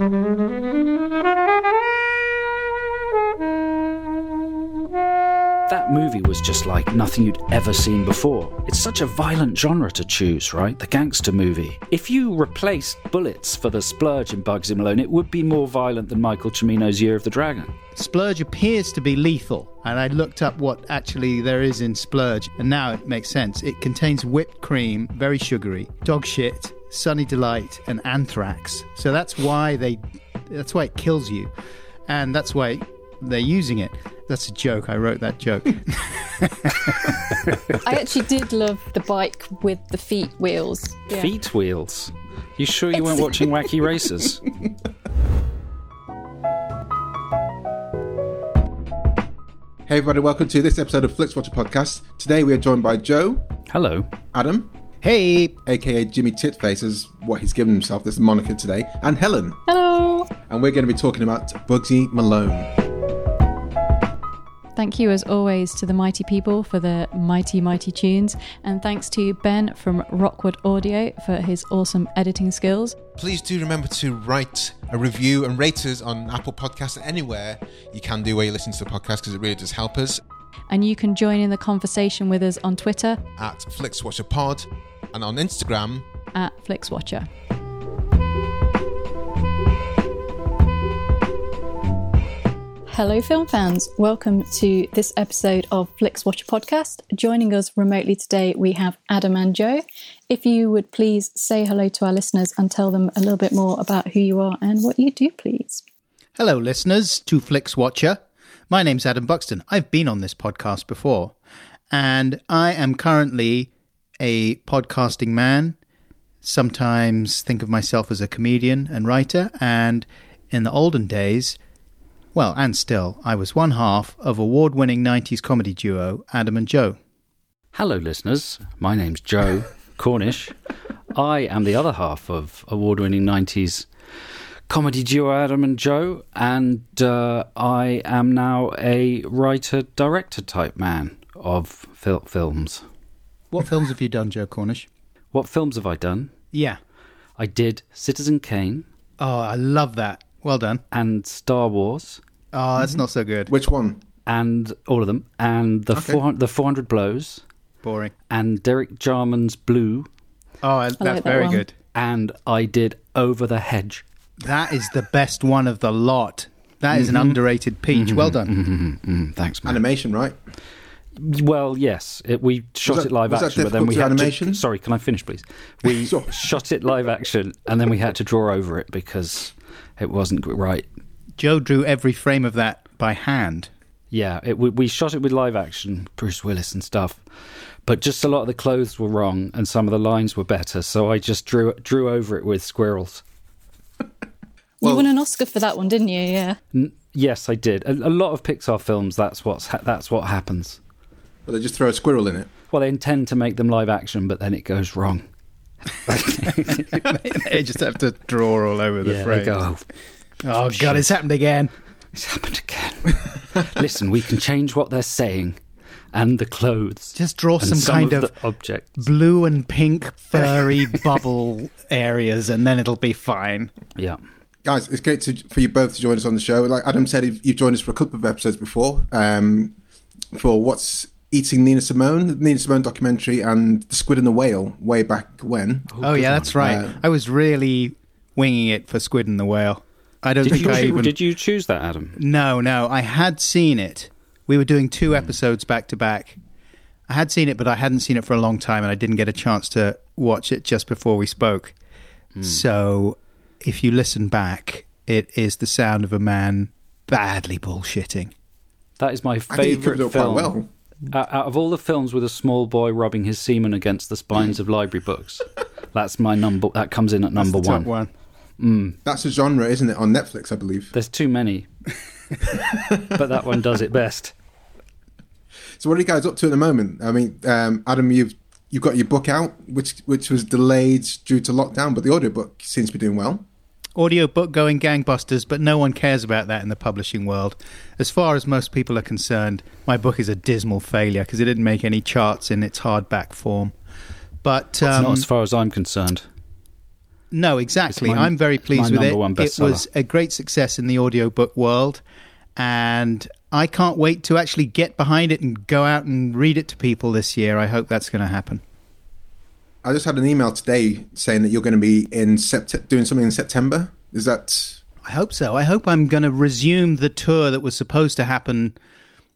That movie was just like nothing you'd ever seen before. It's such a violent genre to choose, right? The gangster movie. If you replaced bullets for the splurge in Bugsy Malone, it would be more violent than Michael Cimino's Year of the Dragon. Splurge appears to be lethal, and I looked up what actually there is in Splurge, and now it makes sense. It contains whipped cream, very sugary, dog shit, sunny delight, and anthrax. So that's why they, that's why it kills you, and that's why they're using it. That's a joke. I wrote that joke. I actually did love the bike with the feet wheels. Yeah. Feet wheels. You sure you weren't watching Wacky Races? Hey everybody, welcome to this episode of Flix Watcher Podcast. Today we are joined by Joe, Hello. Adam, hey, aka Jimmy Titface is what he's given himself this moniker today, and Helen. Hello. And we're going to be talking about Bugsy Malone. Thank you, as always, to the mighty people for the mighty, mighty tunes. And thanks to Ben from Rockwood Audio for his awesome editing skills. Please do remember to write a review and rate us on Apple Podcasts anywhere you can do where you listen to the podcast because it really does help us And you can join in the conversation with us on Twitter at FlixWatcherPod and on Instagram. at FlixWatcher. Hello, film fans. Welcome to this episode of Flix Watcher Podcast. Joining us remotely today, we have Adam and Joe. If you would please say hello to our listeners and tell them a little bit more about who you are and what you do, please. hello, listeners to Flix Watcher. My name's Adam Buxton. I've been on this podcast before, and I am currently a podcasting man. Sometimes think of myself as a comedian and writer, and in the olden days, well, and still, I was one half of award winning 90s comedy duo Adam and Joe. Hello, listeners. My name's Joe Cornish. I am the other half of award winning 90s comedy duo Adam and Joe, and uh, I am now a writer director type man of fil- films. What films have you done, Joe Cornish? What films have I done? Yeah. I did Citizen Kane Oh, I love that. Well done. and Star Wars Oh, that's not so good. Which one? and all of them, and the Okay. 400, the 400 Blows, Boring. and Derek Jarman's Blue, Oh, I- that's that very one. good. and I did Over the Hedge. That is the best one of the lot. That is an mm-hmm. underrated peach. Well done. Mm, thanks, man. Animation, right? Well, yes, it, we shot that- it live was that action, but then we had to to. animation? Sorry, can I finish, please? We shot it live action, and then we had to draw over it because it wasn't right. Joe drew every frame of that by hand. Yeah, it, we, we shot it with live action, Bruce Willis and stuff, but just a lot of the clothes were wrong and some of the lines were better, so I just drew drew over it with squirrels. you won an Oscar for that one, didn't you? Yeah. N- yes, I did. A, a lot of Pixar films, that's what's ha- that's what happens. But they just throw a squirrel in it. Well, they intend to make them live action, but then it goes wrong. they just have to draw all over the yeah, frame. go, Oh, God, it's happened again. It's happened again. Listen, we can change what they're saying and the clothes. Just draw and some, kind of, of, the objects. blue and pink furry bubble areas, and then it'll be fine. Yeah. Guys, it's great to, for you both to join us on the show. Like Adam said, you've you've joined us for a couple of episodes before. Um, for what's eating Nina Simone, the Nina Simone documentary, and the Squid and the Whale, way back when. Oh, yeah, that's right. Uh, I was really winging it for Squid and the Whale. I don't Did think you, I even. did you choose that, Adam? No, no, I had seen it. We were doing two episodes back to back. I had seen it, but I hadn't seen it for a long time, and I didn't get a chance to watch it just before we spoke. So, if you listen back, it is the sound of a man badly bullshitting. That is my I think you covered favourite quite film. well. Out, out of all the films with a small boy rubbing his semen against the spines of library books, that's my number. That comes in at number one. one. That's a genre, isn't it, on Netflix, I believe. There's too many, but that one does it best. So what are you guys up to at the moment? I mean, um, Adam, you've you've got your book out, which which was delayed due to lockdown, but the audiobook seems to be doing well. Audiobook going gangbusters, but no one cares about that in the publishing world. As far as most people are concerned, my book is a dismal failure because it didn't make any charts in its hardback form. But um, Not as far as I'm concerned. No, exactly. My- I'm very pleased with it. It was a great success in the audiobook world, and I can't wait to actually get behind it and go out and read it to people this year. I hope that's going to happen. I just had an email today saying that you're going to be in sept- doing something in September. Is that I hope so. I hope I'm going to resume the tour that was supposed to happen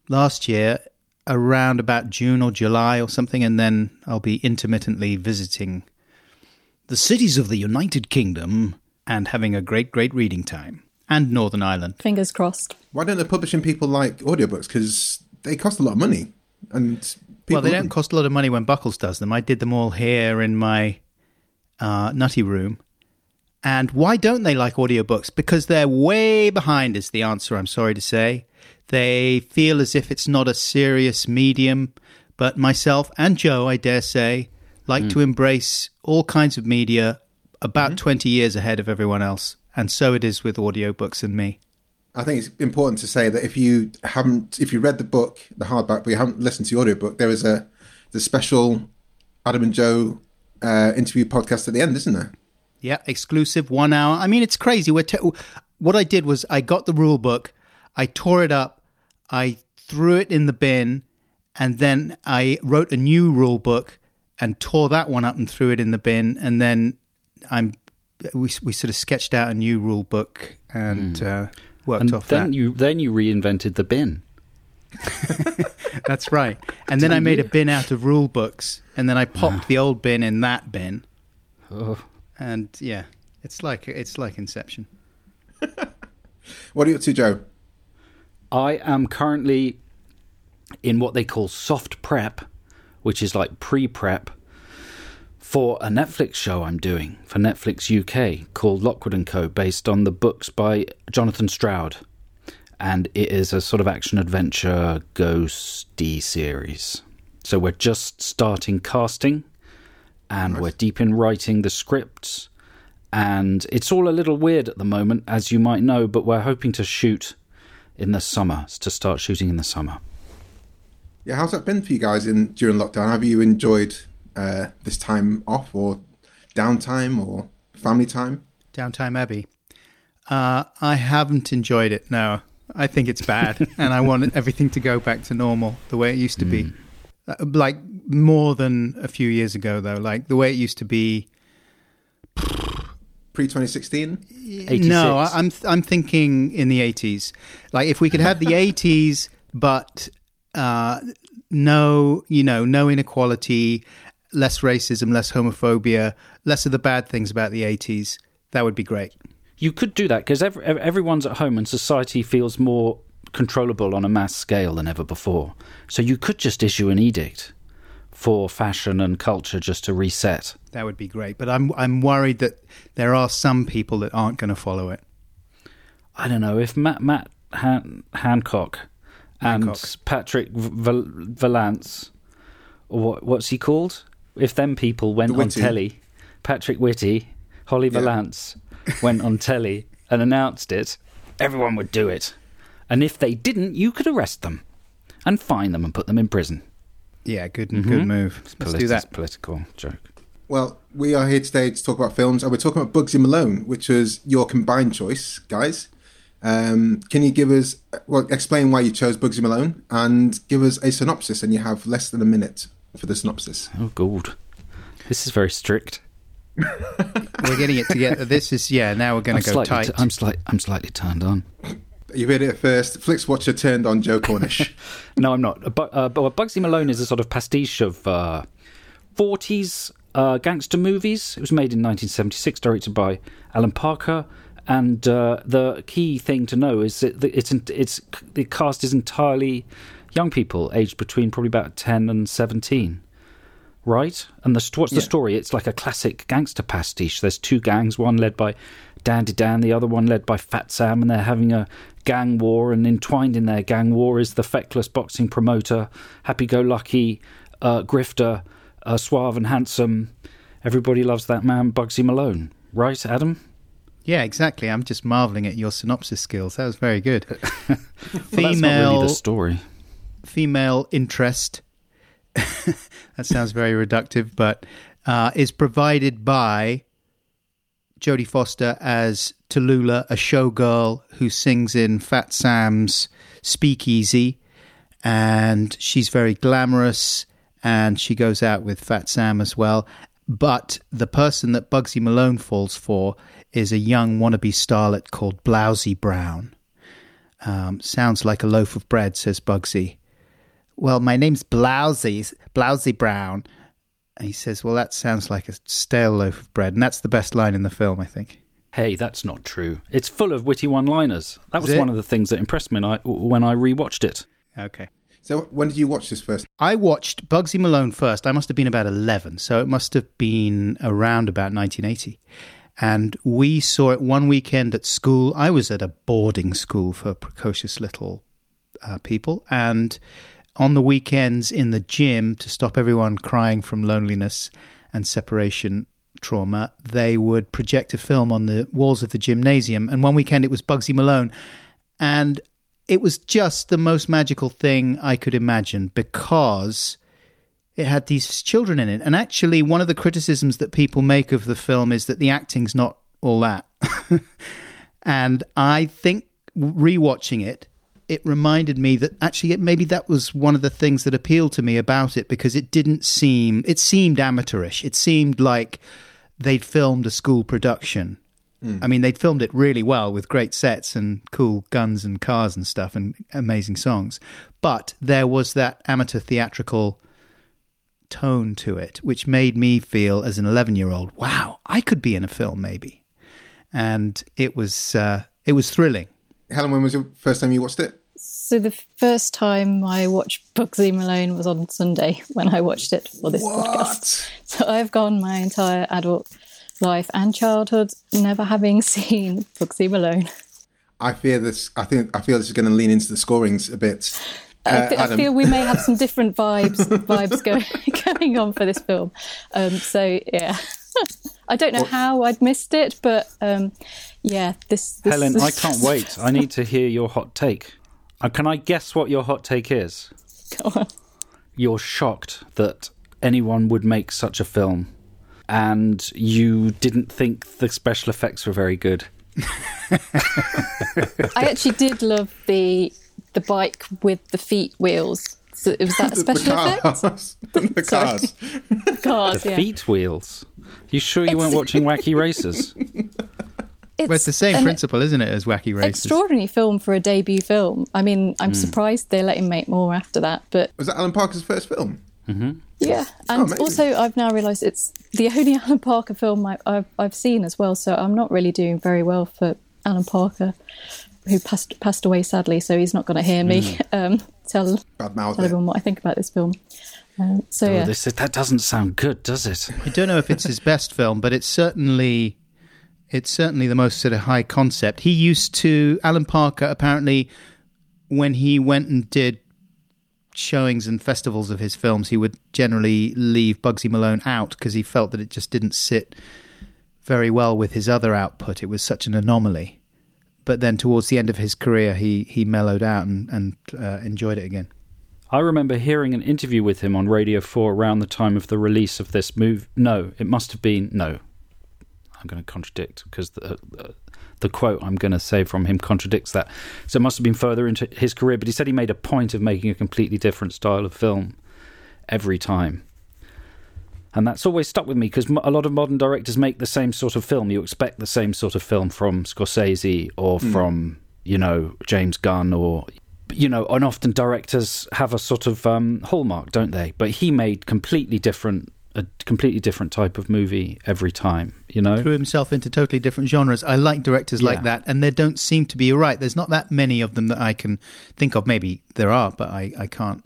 last year around about June or July or something, and then I'll be intermittently visiting the cities of the United Kingdom and having a great, great reading time. And Northern Ireland. Fingers crossed. why don't the publishing people like audiobooks? Because they cost a lot of money, and people well, they don't cost a lot of money when Buckles does them. I did them all here in my uh, nutty room. And why don't they like audiobooks? Because they're way behind, is the answer, I'm sorry to say. They feel as if it's not a serious medium. But myself and Joe, I dare say, like to embrace all kinds of media about 20 years ahead of everyone else. And so it is with audiobooks and me. I think it's important to say that if you haven't, if you read the book, the hardback, but you haven't listened to the audiobook, there is a the special Adam and Joe uh, interview podcast at the end, isn't there? Yeah, exclusive one hour. I mean, it's crazy. We're te- what I did was I got the rule book, I tore it up, I threw it in the bin, and then I wrote a new rule book and tore that one up and threw it in the bin, and then I'm we we sort of sketched out a new rule book and uh, worked And off then that. you then you reinvented the bin. That's right. And then I made a bin out of rule books, and then I popped the old bin in that bin, Oh, and yeah, it's like it's like Inception. What are you up to, Joe? I am currently in what they call soft prep, which is like pre-prep for a Netflix show I'm doing for Netflix UK called Lockwood and Co, based on the books by Jonathan Stroud, and it is a sort of action adventure ghosty series. So we're just starting casting, and we're deep in writing the scripts. And it's all a little weird at the moment, as you might know, but we're hoping to shoot in the summer, to start shooting in the summer. Yeah, how's that been for you guys in during lockdown? Have you enjoyed uh, this time off, or downtime, or family time? Downtime Abbey. Uh, I haven't enjoyed it. No, I think it's bad, and I want everything to go back to normal, the way it used to be. Uh, Like more than a few years ago, though. Like the way it used to be. Pre twenty sixteen. No, I, I'm I'm thinking in the 80s. Like if we could have the 80s, but uh, no, you know, no inequality, less racism, less homophobia, less of the bad things about the 80s. That would be great. You could do that because every, everyone's at home and society feels more controllable on a mass scale than ever before. So you could just issue an edict for fashion and culture just to reset. That would be great. But I'm I'm worried that there are some people that aren't going to follow it. I don't know if Matt Matt Han- Hancock and Hancock. Patrick Val- Vallance, or what, what's he called? If them people went The on telly, Patrick Whitty, Holly Yeah. Valance went on telly and announced it, everyone would do it. And if they didn't, you could arrest them and fine them and put them in prison. Yeah, good good move. Let's Politi- do that. Political joke. Well, we are here today to talk about films, and we're talking about Bugsy Malone, which was your combined choice, guys. Um, can you give us, well, explain why you chose Bugsy Malone, and give us a synopsis? And you have less than a minute for the synopsis. Oh, God. This is very strict. We're getting it together. This is yeah. Now we're going to go slightly, tight. t- I'm, slight, I'm slightly turned on. You heard it first. Flix Watcher turned on Joe Cornish. No, I'm not. But, uh, but Bugsy Malone is a sort of pastiche of uh, 40s uh, gangster movies. It was made in 1976, directed by Alan Parker. And uh, the key thing to know is that the- it's, it's the cast is entirely young people, aged between probably about 10 and 17. Right? And the, what's the Yeah. story? It's like a classic gangster pastiche. There's two gangs, one led by Dandy Dan, the other one led by Fat Sam, and they're having a gang war. And entwined in their gang war is the feckless boxing promoter, happy go lucky, uh, grifter, uh, suave and handsome. Everybody loves that man, Bugsy Malone. Right, Adam? yeah, exactly. I'm just marveling at your synopsis skills. That was very good. Well, that's not really the story. Female interest. that sounds very reductive, but uh, is provided by Jodie Foster as Tallulah, a showgirl who sings in Fat Sam's Speakeasy, and she's very glamorous, and she goes out with Fat Sam as well. But the person that Bugsy Malone falls for is a young wannabe starlet called Blousey Brown. Um, sounds like a loaf of bread, says Bugsy. Well, my name's Blousey, Blousey Brown. And he says, Well, that sounds like a stale loaf of bread. And that's the best line in the film, I think. Hey, that's not true. It's full of witty one-liners. That was it? one of the things that impressed me when I, when I rewatched it. Okay. so when did you watch this first? I watched Bugsy Malone first. I must have been about 11, so it must have been around about 1980. And we saw it one weekend at school. I was at a boarding school for precocious little uh, people. And on the weekends in the gym, to stop everyone crying from loneliness and separation trauma, they would project a film on the walls of the gymnasium. And one weekend it was Bugsy Malone. And it was just the most magical thing I could imagine because it had these children in it. And actually, one of the criticisms that people make of the film is that the acting's not all that. and I think rewatching it, it reminded me that actually it, maybe that was one of the things that appealed to me about it because it didn't seem, it seemed amateurish. It seemed like they'd filmed a school production. I mean, they'd filmed it really well with great sets and cool guns and cars and stuff and amazing songs. But there was that amateur theatrical tone to it, which made me feel as an 11 year old, wow, I could be in a film maybe. And it was, uh, it was thrilling. Helen, when was your first time you watched it? So the first time I watched Bugsy Malone was on Sunday when I watched it for this podcast. So I've gone my entire adult life and childhood never having seen Bugsy Malone. I fear this. I think I feel this is going to lean into the scorings a bit. I, Uh, fe- I feel we may have some different vibes vibes going going on for this film. Um, so yeah, I don't know how I'd missed it, but um, yeah, this, this Helen, I can't wait. I need to hear your hot take. Uh, can I guess what your hot take is? Go on. You're shocked that anyone would make such a film, and you didn't think the special effects were very good. I actually did love the the bike with the feet wheels. So was that a special the effect? cars. the Sorry. cars. Cars, The yeah. feet wheels. You sure you weren't watching Wacky Races? It's, Well, it's the same principle, isn't it, as Wacky Races? Extraordinary film for a debut film. I mean. I'm surprised they let him make more after that, but Was that Alan Parker's first film? yeah. And amazing. also, I've now realised it's the only Alan Parker film I, I've I've seen as well. So I'm not really doing very well for Alan Parker, who passed passed away sadly. So he's not going to hear me Hmm. um, tell tell everyone what I think about this film. Um, so Oh, yeah, this that doesn't sound good, does it? I don't know if it's his best film, but it's certainly it's certainly the most sort of high concept. He used to Alan Parker apparently when he went and did showings and festivals of his films, he would generally leave Bugsy Malone out because he felt that it just didn't sit very well with his other output. It was such an anomaly. But then towards the end of his career, he he mellowed out and and uh, enjoyed it again. I remember hearing an interview with him on Radio 4 around the time of the release of this move. No, it must have been. No. I'm going to contradict because the, uh, the quote I'm going to say from him contradicts that. So it must have been further into his career, but he said he made a point of making a completely different style of film every time. And that's always stuck with me because a lot of modern directors make the same sort of film. You expect the same sort of film from Scorsese or from, you know, James Gunn or, you know, and often directors have a sort of um, hallmark, don't they? But he made completely different, a completely different type of movie every time, you know? Threw himself into totally different genres. I like directors like that, and there don't seem to be. Right. There's not that many of them that I can think of. Maybe there are, but I, I can't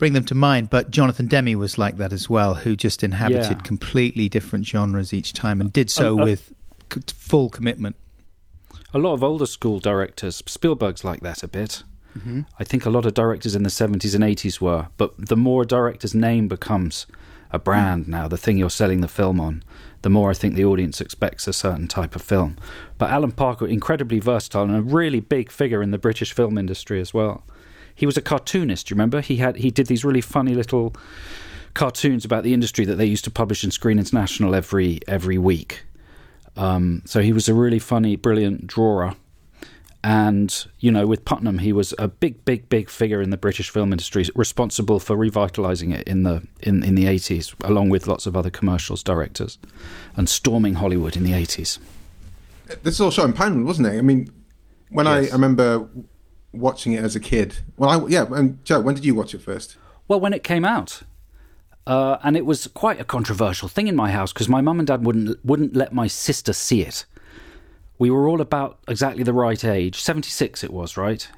bring them to mind. But Jonathan Demme was like that as well, who just inhabited Yeah. completely different genres each time and did so Uh, uh, with c- full commitment. A lot of older school directors, Spielberg's like that a bit. I think a lot of directors in the 70s and 80s were, but the more a director's name becomes a brand now, the thing you're selling the film on, the more I think the audience expects a certain type of film. But Alan Parker, incredibly versatile and a really big figure in the British film industry as well. He was a cartoonist, Do you remember? He had he did these really funny little cartoons about the industry that they used to publish in Screen International every every week. Um, so he was a really funny, brilliant drawer. And, you know, with Puttnam, he was a big, big, big figure in the British film industry, responsible for revitalising it in the in, in the 80s, along with lots of other commercials directors, and storming Hollywood in the 80s. This is all shot in Poundland, wasn't it? I mean, when I, I remember watching it as a kid. Well, I yeah. And Joe, when did you watch it first? Well, when it came out, uh, and it was quite a controversial thing in my house because my mum and dad wouldn't wouldn't let my sister see it. We were all about exactly the right age. Seventy six, it was right.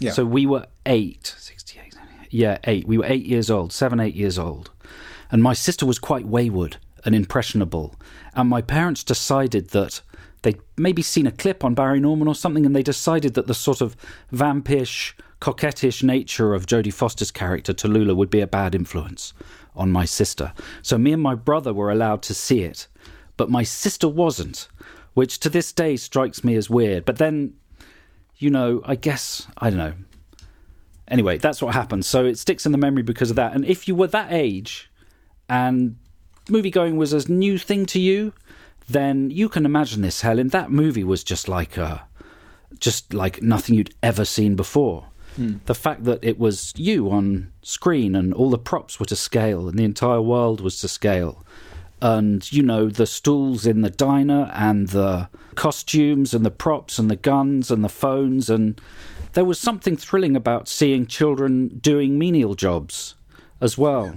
Yeah. So we were eight, 68, yeah, eight. We were eight years old, seven, eight years old. And my sister was quite wayward and impressionable. And my parents decided that they'd maybe seen a clip on Barry Norman or something, and they decided that the sort of vampish, coquettish nature of Jodie Foster's character, Tallulah, would be a bad influence on my sister. So me and my brother were allowed to see it, but my sister wasn't, which to this day strikes me as weird. But then you know, I guess I don't know. Anyway, that's what happened. So it sticks in the memory because of that. And if you were that age and movie going was a new thing to you, then you can imagine this, Helen. That movie was just like a just like nothing you'd ever seen before. Hmm. The fact that it was you on screen and all the props were to scale and the entire world was to scale. And, you know, the stools in the diner and the costumes and the props and the guns and the phones. And there was something thrilling about seeing children doing menial jobs as well.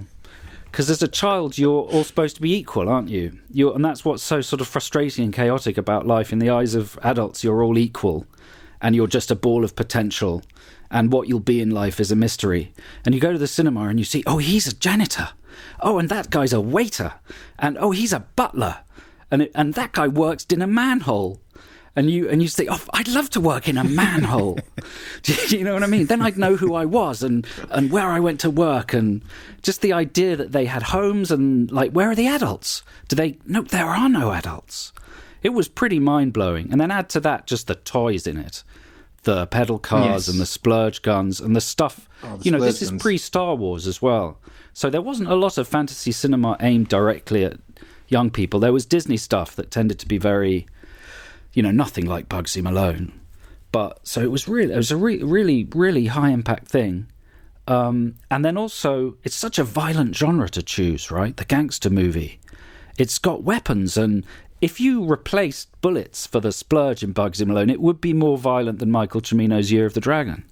Because as a child, you're all supposed to be equal, aren't you? You're, and that's what's so sort of frustrating and chaotic about life. In the eyes of adults, you're all equal, and you're just a ball of potential. And what you'll be in life is a mystery. And you go to the cinema and you see, oh, he's a janitor. Oh, and that guy's a waiter. And oh, he's a butler. And it, and that guy works in a manhole. And you and you say, oh, I'd love to work in a manhole. Do you, know what I mean? Then I'd know who I was and and where I went to work and just the idea that they had homes and like where are the adults? Do they? No, there are no adults. It was pretty mind blowing. And then add to that just the toys in it, the pedal cars Yes. and the splurge guns and the stuff. Oh, the you know, this splurge is pre Star Wars as well. So there wasn't a lot of fantasy cinema aimed directly at young people. There was Disney stuff that tended to be very, you know, nothing like Bugsy Malone. But so it was really, it was a re- really, really high impact thing. Um, and then also, it's such a violent genre to choose, right? The gangster movie. It's got weapons, and if you replaced bullets for the splurge in Bugsy Malone, it would be more violent than Michael Cimino's Year of the Dragon.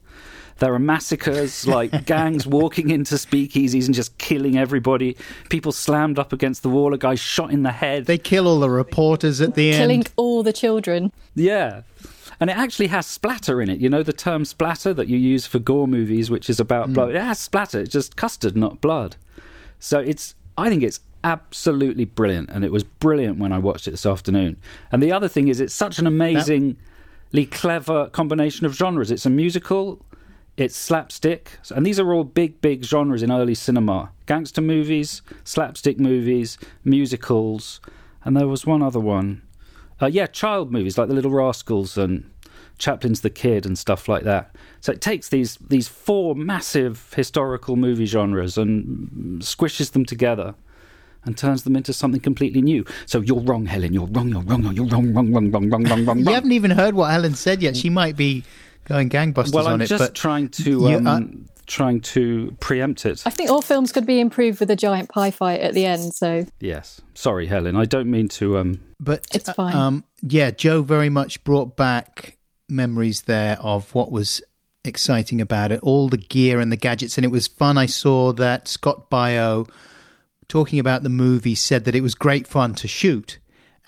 There are massacres, like gangs walking into speakeasies and just killing everybody. People slammed up against the wall, a guy shot in the head. They kill all the reporters at the Killing end. Killing all the children. Yeah. And it actually has splatter in it. You know the term splatter that you use for gore movies, which is about mm. blood. It has splatter. It's just custard, not blood. So it's. I think it's absolutely brilliant, and it was brilliant when I watched it this afternoon. And the other thing is, it's such an amazingly clever combination of genres. It's a musical. It's slapstick, and these are all big, big genres in early cinema: gangster movies, slapstick movies, musicals, and there was one other one. Uh, yeah, child movies like The Little Rascals and Chaplin's The Kid and stuff like that. So it takes these these four massive historical movie genres and squishes them together and turns them into something completely new. So you're wrong, Helen. You're wrong. You're wrong. You're wrong. Wrong. Wrong. Wrong. Wrong. Wrong. Wrong. You haven't even heard what Helen said yet. She might be going gangbusters Well, on I'm just trying to um, are- trying to preempt it. I think all films could be improved with a giant pie fight at the end. So Yes. Sorry, Helen. I don't mean to. Um, But It's uh, fine. Um, yeah, Joe very much brought back memories there of what was exciting about it, all the gear and the gadgets, and it was fun. I saw that Scott Baio, talking about the movie, said that it was great fun to shoot.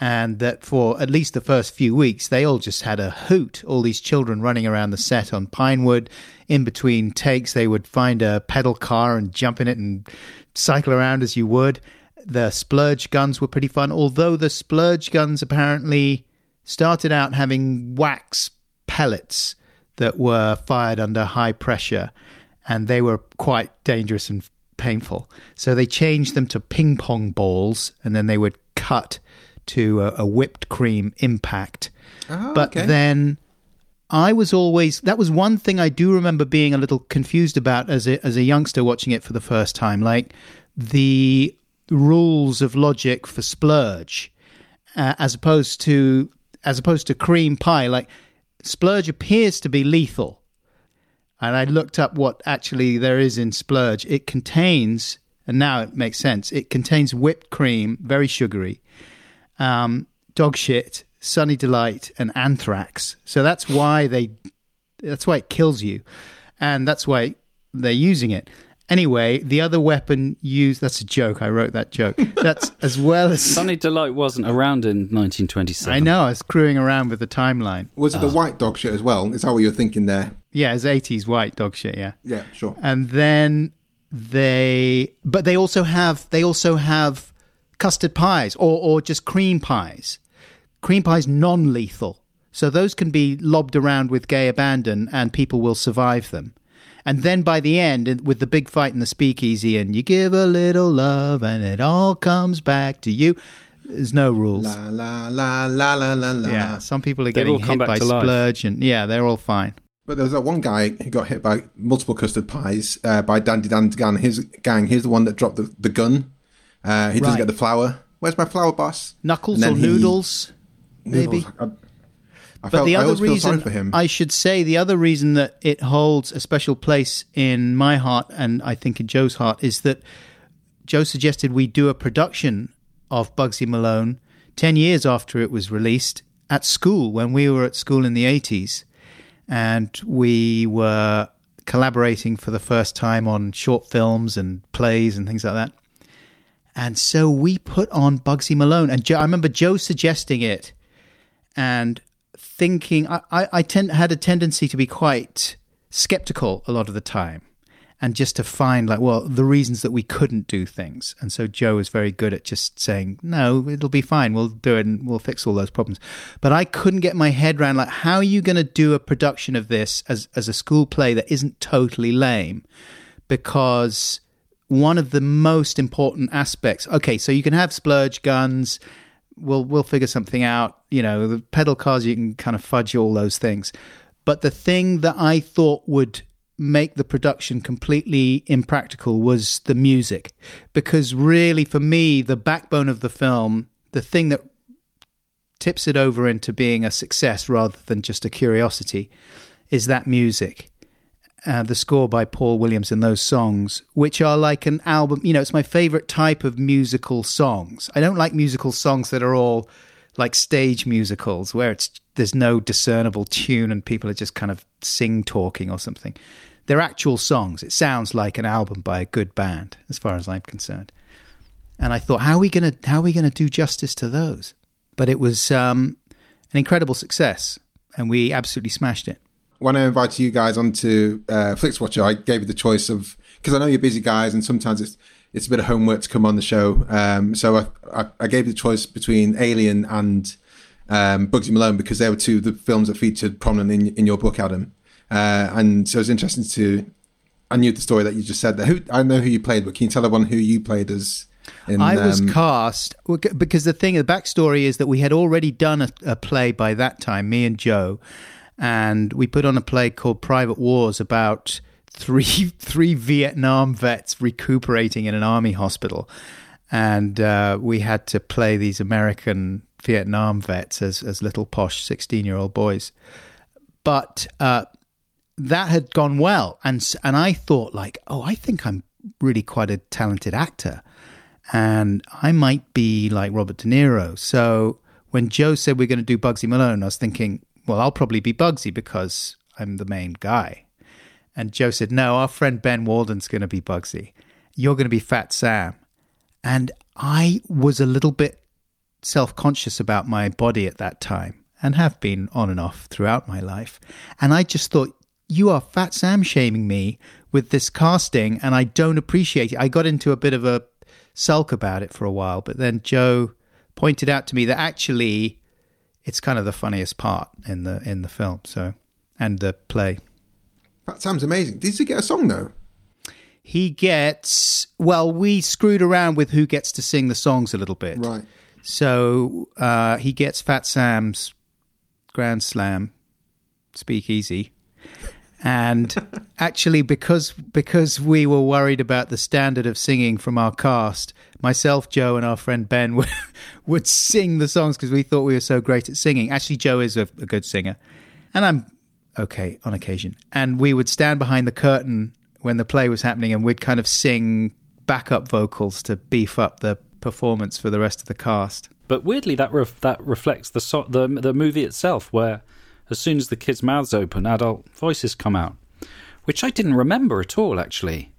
And that for at least the first few weeks, they all just had a hoot. All these children running around the set on Pinewood. In between takes, they would find a pedal car and jump in it and cycle around as you would. The splurge guns were pretty fun, although the splurge guns apparently started out having wax pellets that were fired under high pressure, and they were quite dangerous and painful. So they changed them to ping pong balls, and then they would cut to a, a whipped cream impact. Oh, but okay. then I was always that was one thing I do remember being a little confused about as a as a youngster watching it for the first time, like the rules of logic for splurge, uh, as opposed to as opposed to cream pie. Like splurge appears to be lethal, and I looked up what actually there is in splurge. It contains, and now it makes sense. It contains whipped cream, very sugary, um, dog shit, sunny delight, and anthrax. So that's why they, that's why it kills you, and that's why they're using it. Anyway, the other weapon used, that's a joke. I wrote that joke. That's as well as. Sunny Delight wasn't around in 1927. I know, I was screwing around with the timeline. Was it the white dog shit as well? Is that what you're thinking there? Yeah, it's 80s white dog shit, yeah. Yeah, sure. and then they but they also have they also have custard pies or or just cream pies cream pies non-lethal so those can be lobbed around with gay abandon and people will survive them and then by the end with the big fight in the speakeasy and you give a little love and it all comes back to you there's no rules La la la la la la la. yeah some people are They've getting hit by to life. splurge and yeah they're all fine But there was that one guy who got hit by multiple custard pies uh, by Dandy Dan Gang. His gang. He's the one that dropped the, the gun. Uh, he doesn't Right. get the flour. Where's my flour, boss? knuckles or then he- noodles maybe Noodles. I, I But felt, the other reason for him. I should say the other reason that it holds a special place in my heart and I think in Joe's heart is that Joe suggested we do a production of Bugsy Malone 10 years after it was released at school when we were at school in the 80s and we were collaborating for the first time on short films and plays and things like that. And so we put on Bugsy Malone. And Joe, I remember Joe suggesting it and thinking I, I, I tend, had a tendency to be quite skeptical a lot of the time and just to find like well the reasons that we couldn't do things. And so joe was very good at just saying no it'll be fine. We'll do it and we'll fix all those problems. But i couldn't get my head around like how are you going to do a production of this as, as a school play that isn't totally lame? Because one of the most important aspects okay so you can have splurge guns we'll we'll figure something out. You know, the pedal cars you can kind of fudge all those things. But the thing that I thought would make the production completely impractical was the music. Because really for me, the backbone of the film, the thing that tips it over into being a success rather than just a curiosity is that music. Uh, the score by Paul Williams and those songs, which are like an album. You know, it's my favorite type of musical songs. I don't like musical songs that are all like stage musicals where it's there's no discernible tune and people are just kind of sing talking or something. They're actual songs. It sounds like an album by a good band, as far as I'm concerned. And I thought, how are we gonna how are we gonna do justice to those? But it was um, an incredible success, and we absolutely smashed it. When I invited you guys onto uh, FlixWatcher, I gave you the choice of because I know you're busy guys, and sometimes it's it's a bit of homework to come on the show. Um, so I, I, I gave you the choice between Alien and um, Bugsy Malone because they were two of the films that featured prominently in, in your book, Adam. Uh, and so it's interesting to. I knew the story that you just said there. Who I know who you played, but can you tell everyone who you played as? In, I was um, cast because the thing, the backstory is that we had already done a, a play by that time, me and Joe, and we put on a play called Private Wars about three three Vietnam vets recuperating in an army hospital, and uh, we had to play these American Vietnam vets as as little posh sixteen year old boys, but. Uh, that had gone well, and and I thought like, oh, I think I'm really quite a talented actor, and I might be like Robert De Niro. So when Joe said we're going to do Bugsy Malone, I was thinking, well, I'll probably be Bugsy because I'm the main guy. And Joe said, no, our friend Ben Walden's going to be Bugsy. You're going to be Fat Sam. And I was a little bit self conscious about my body at that time and have been on and off throughout my life. And I just thought, you are Fat Sam shaming me with this casting, and I don't appreciate it. I got into a bit of a sulk about it for a while, but then Joe pointed out to me that actually it's kind of the funniest part in the in the film. So and the play. Fat Sam's amazing. Did he get a song though? He gets well. We screwed around with who gets to sing the songs a little bit, Right. So uh, he gets Fat Sam's Grand Slam, Speakeasy, and actually because because we were worried about the standard of singing from our cast, myself, Joe, and our friend Ben would, would sing the songs because we thought we were so great at singing. Actually, Joe is a, a good singer, and I'm okay on occasion. And we would stand behind the curtain when the play was happening, and we'd kind of sing backup vocals to beef up the performance for the rest of the cast. But weirdly, that ref- that reflects the so- the the movie itself, where as soon as the kids' mouths open, adult voices come out, which I didn't remember at all, actually.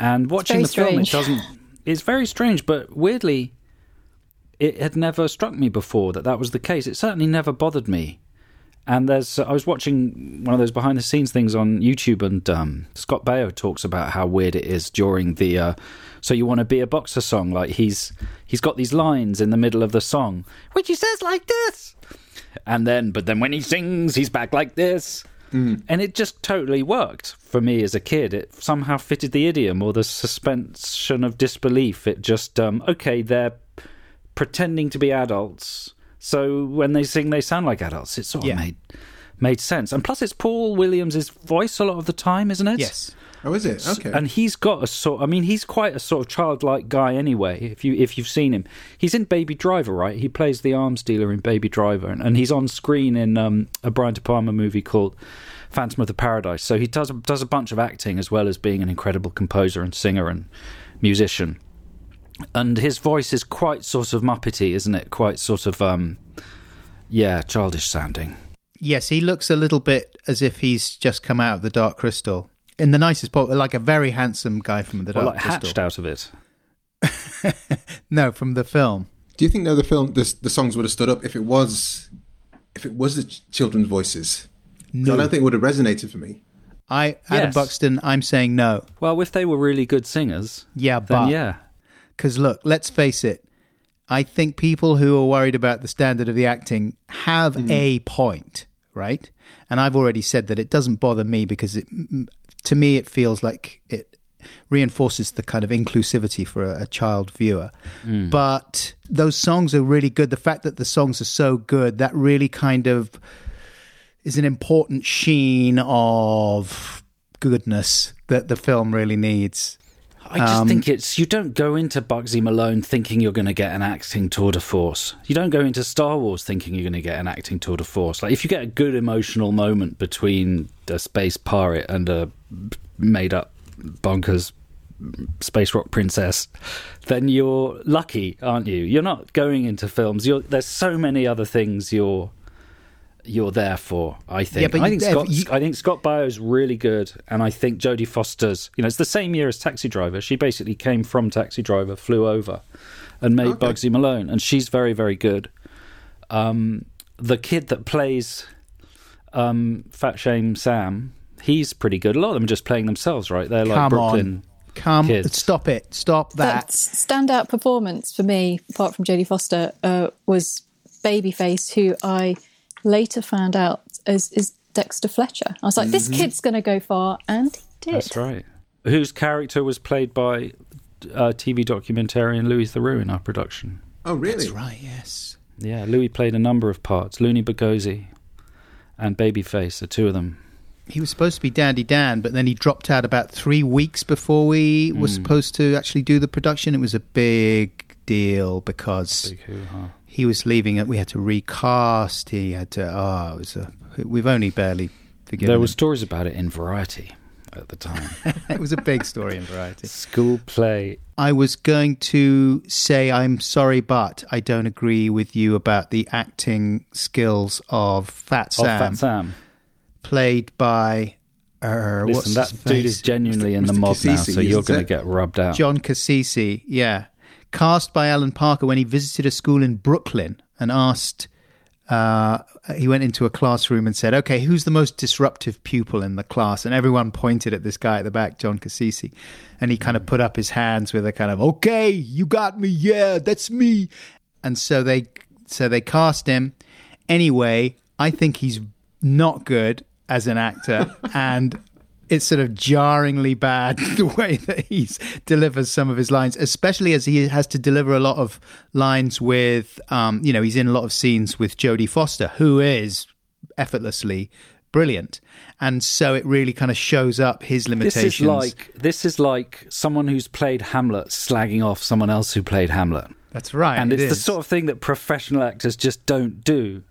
And watching the film, it doesn't. It's very strange, but weirdly, it had never struck me before that that was the case. It certainly never bothered me. And there's, I was watching one of those behind the scenes things on YouTube, and um, Scott Baio talks about how weird it is during the uh, "So You Want to Be a Boxer" song. Like he's he's got these lines in the middle of the song, which he says like this, and then but then when he sings, he's back like this, and it just totally worked for me as a kid. It somehow fitted the idiom or the suspension of disbelief. It just um, okay, they're pretending to be adults. So when they sing, they sound like adults. It sort of Yeah. made made sense. And plus, it's Paul Williams' voice a lot of the time, isn't it? Yes. Oh, is it? Okay. And he's got a sort. I mean, he's quite a sort of childlike guy anyway. If you if you've seen him, he's in Baby Driver, right? He plays the arms dealer in Baby Driver, and, and he's on screen in um, a Brian De Palma movie called Phantom of the Paradise. So he does a, does a bunch of acting as well as being an incredible composer and singer and musician. And his voice is quite sort of muppety, isn't it? Quite sort of um, yeah, childish sounding. Yes, he looks a little bit as if he's just come out of the Dark Crystal. In the nicest part, like a very handsome guy from the Well, Dark like Crystal. hatched out of it. No, from the film. Do you think though the film, the, the songs would have stood up if it was, if it was the children's voices? No. I don't think it would have resonated for me. I Adam Yes. Buxton, I'm saying no. Well, if they were really good singers, Yeah, then but yeah. Because look, let's face it. I think people who are worried about the standard of the acting have hmm. a point, right? And I've already said that it doesn't bother me because it, m- to me, it feels like it reinforces the kind of inclusivity for a, a child viewer. Mm. But those songs are really good. The fact that the songs are so good, that really kind of is an important sheen of goodness that the film really needs. I just Um, think it's you don't go into Bugsy Malone thinking you're going to get an acting tour de force. You don't go into Star Wars thinking you're going to get an acting tour de force. Like if you get a good emotional moment between a space pirate and a made up bonkers space rock princess, then you're lucky, aren't you? You're not going into films. You're, there's so many other things you're you're there for. I think. Yeah, but I think Scott. you- I think Scott Baio's really good, and I think Jodie Foster's. You know, it's the same year as Taxi Driver. She basically came from Taxi Driver, flew over, and made Okay. Bugsy Malone, and she's very, very good. Um, the kid that plays um, Fat Shame Sam, he's pretty good. A lot of them are just playing themselves, right? They're like Come Brooklyn. on. Come, kids. stop it. Stop that. That standout performance for me, apart from Jodie Foster, uh, was Babyface, who I later found out is, is Dexter Fletcher. I was like, this kid's going to go far, and he did. That's right. Whose character was played by uh, TV documentarian Louis Theroux in our production. Oh, really? That's right, yes. Yeah, Louis played a number of parts. Looney Bergonzi and Babyface, the two of them. He was supposed to be Dandy Dan, but then he dropped out about three weeks before we were supposed to actually do the production. It was a big deal because Big hoo-ha. He was leaving it. We had to recast. He had to. Oh, it was a. We've only barely forgiven. There were stories about it in Variety at the time. it was a big story in Variety. School play. I was going to say I'm sorry, but I don't agree with you about the acting skills of Fat Of Sam, Fat Sam. played by. Uh, Listen, that dude is genuinely in the Mr. mob now, so you're going to get rubbed out. John Cassisi, yeah. Cast by Alan Parker when he visited a school in Brooklyn and asked, uh, he went into a classroom and said, okay, who's the most disruptive pupil in the class? And everyone pointed at this guy at the back, John Cassisi. And he kind of put up his hands with a kind of, okay, you got me. Yeah, that's me. And so they, so they cast him. Anyway, I think he's not good as an actor. and it's sort of jarringly bad the way that he delivers some of his lines, especially as he has to deliver a lot of lines with, um, you know, he's in a lot of scenes with Jodie Foster, who is effortlessly brilliant, and so it really kind of shows up his limitations. This is like this is like someone who's played Hamlet slagging off someone else who played Hamlet. That's right, and it it's the sort of thing that professional actors just don't do,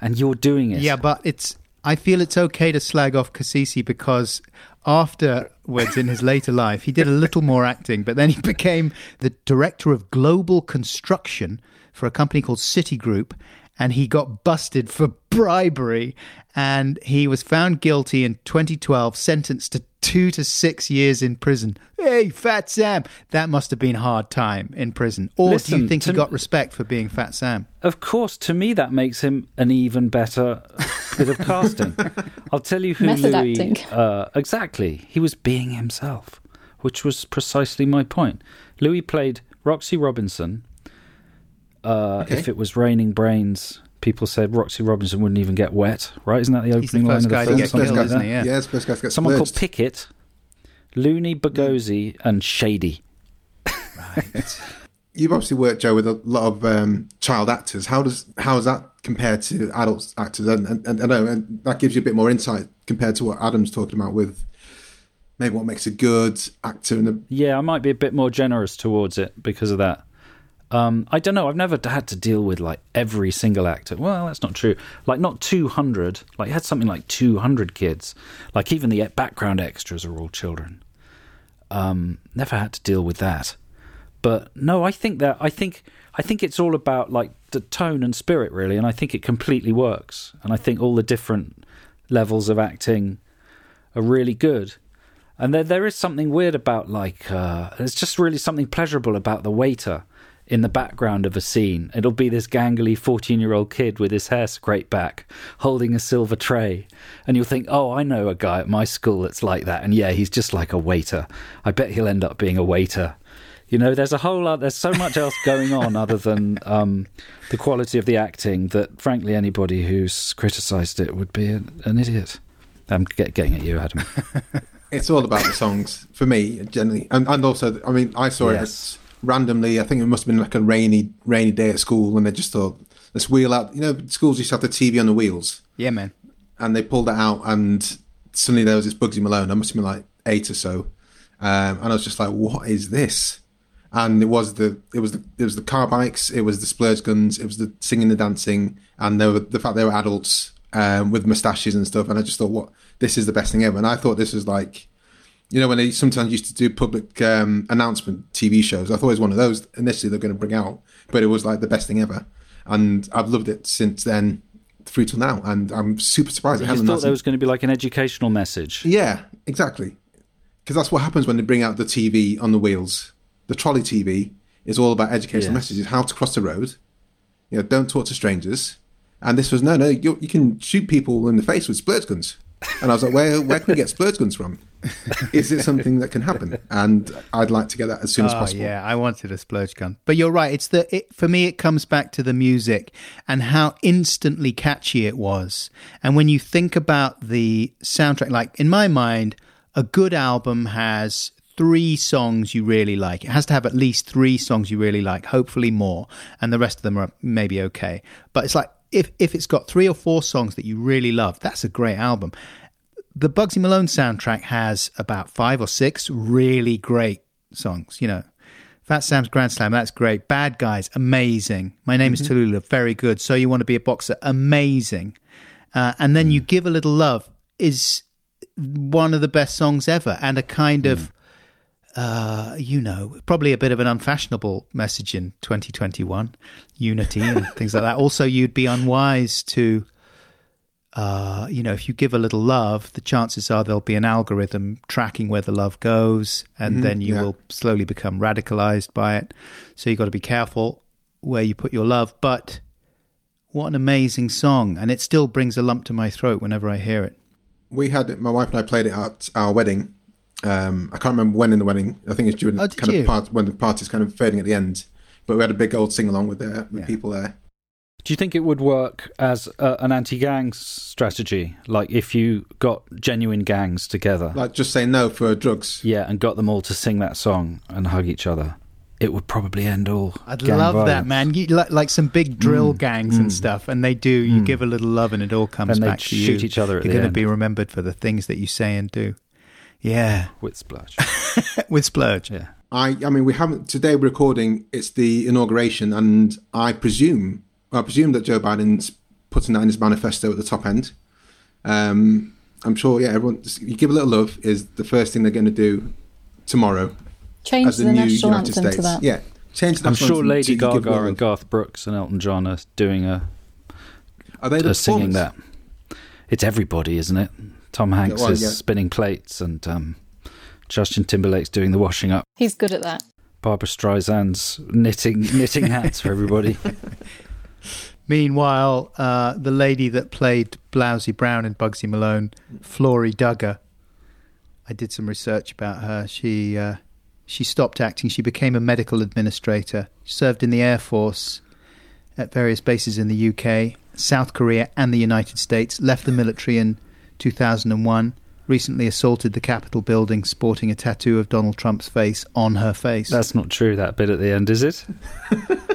and you're doing it. Yeah, but it's. I feel it's okay to slag off Cassisi because afterwards, in his later life, he did a little more acting, but then he became the director of global construction for a company called Citigroup, and he got busted for bribery, and he was found guilty in 2012, sentenced to two to six years in prison. Hey, Fat Sam, that must have been a hard time in prison. Or do you think he to- got respect for being Fat Sam? Of course, to me that makes him an even better bit of casting. I'll tell you who Method Louis. acting. Uh, exactly, he was being himself, which was precisely my point. Louis played Roxy Robinson. Uh, Okay. If it was raining brains, people said Roxy Robinson wouldn't even get wet. Right? Isn't that the He's the opening line of the guy to film? get killed, like isn't he? Yeah. Yeah, it's supposed to get Someone called splurged. Pickett, Looney Bergonzi, and Shady. Right. You've obviously worked, Joe, with a lot of um, child actors. How does how does that compare to adult actors? And, and, and I know and that gives you a bit more insight compared to what Adam's talking about with maybe what makes a good actor. And a, Yeah, I might be a bit more generous towards it because of that. Um, I don't know. I've never had to deal with like every single actor. Well, that's not true. Like not two hundred. Like you had something like two hundred kids. Like even the background extras are all children. Um, never had to deal with that. But no, I think that I think I think it's all about like the tone and spirit really, and I think it completely works. And I think all the different levels of acting are really good. And there, there is something weird about like uh, there's just really something pleasurable about the waiter in the background of a scene. It'll be this gangly 14 year old kid with his hair scraped back, holding a silver tray, and you'll think, oh, I know a guy at my school that's like that, and yeah, he's just like a waiter. I bet he'll end up being a waiter. You know, there's a whole lot. There's so much else going on other than um, the quality of the acting that, frankly, anybody who's criticised it would be an, an idiot. I'm get, getting at you, Adam. it's all about the songs for me, generally, and and also, I mean, I saw Yes. it randomly. I think it must have been like a rainy rainy day at school, and they just thought, let's wheel out. You know, schools used to have the TV on the wheels. Yeah, man. and they pulled it out, and suddenly there was this Bugsy Malone. I must have been like eight or so, um, and I was just like, "What is this?" And it was the it was the it was the car bikes, it was the splurge guns, it was the singing, the dancing, and were, the fact they were adults um, with moustaches and stuff. And I just thought, "What? This is the best thing ever." And I thought this was like, you know, when they sometimes used to do public um, announcement TV shows. I thought it was one of those initially they're going to bring out, but it was like the best thing ever, and I've loved it since then through till now, and I'm super surprised. I it hasn't thought there was going to be like an educational message. yeah, exactly. Because that's what happens when they bring out the TV on the wheels. The trolley TV is all about educational Yes. messages, how to cross the road. You know, don't talk to strangers. And this was no, no. You, you can shoot people in the face with splurge guns. And I was like, where where can we get splurge guns from? Is it something that can happen? And I'd like to get that as soon as Oh, possible. yeah, I wanted a splurge gun. But you're right. It's the it, for me. It comes back to the music and how instantly catchy it was. And when you think about the soundtrack, like in my mind, a good album has three songs you really like. It has to have at least three songs you really like, hopefully more, and the rest of them are maybe okay. But it's like if if it's got three or four songs that you really love, that's a great album the Bugsy Malone soundtrack has about five or six really great songs. You know, Fat Sam's Grand Slam, that's great. Bad Guys, amazing. My Name is Tallulah, very good. So You Want to Be a Boxer, amazing. Uh, and then you give a little love. is one of the best songs ever, and a kind of, uh, you know, probably a bit of an unfashionable message in 2021, unity and things like that. Also, you'd be unwise to. Uh, you know, if you give a little love, the chances are there'll be an algorithm tracking where the love goes, and then you yeah. will slowly become radicalized by it. So you've got to be careful where you put your love. But what an amazing song. And it still brings a lump to my throat whenever I hear it. We had it, my wife and I played it at our wedding. Um, I can't remember when in the wedding. I think it's during Oh, the kind you? of part when the party's kind of fading at the end. But we had a big old sing along with the with people there. Do you think it would work as a, an anti-gang strategy? Like if you got genuine gangs together, Like just say no for drugs. yeah, and got them all to sing that song and hug each other, it would probably end all. I'd gang love that, man. You, like, like some big drill mm. gangs and mm. stuff, and they do. You mm. give a little love, and it all comes Then back to you. shoot each other at You're gonna be remembered for the things that you say and do. Yeah, with splash. with splurge. yeah. I I mean we haven't today we're recording it's the inauguration and I presume I presume that Joe Biden's putting that in his manifesto at the top end. Um, I'm sure yeah everyone you give a little love is the first thing they're going to do tomorrow Change as the the new national United anthem States. to that. Yeah, change the I'm national sure Lady to Gaga and Garth Brooks and Elton John are doing a, Are they the are singing that. It's everybody, isn't it? Tom Hanks well, is yeah. spinning plates, and um, Justin Timberlake's doing the washing up. He's good at that. Barbara Streisand's knitting knitting hats for everybody. Meanwhile, uh, the lady that played Blousey Brown in Bugsy Malone, Florrie Dugger, I did some research about her. She uh, she stopped acting. She became a medical administrator. Served in the Air Force at various bases in the UK, South Korea, and the United States. Left the military in 2001. Recently assaulted the Capitol building, sporting a tattoo of Donald Trump's face on her face. That's not true. That bit at the end, is it?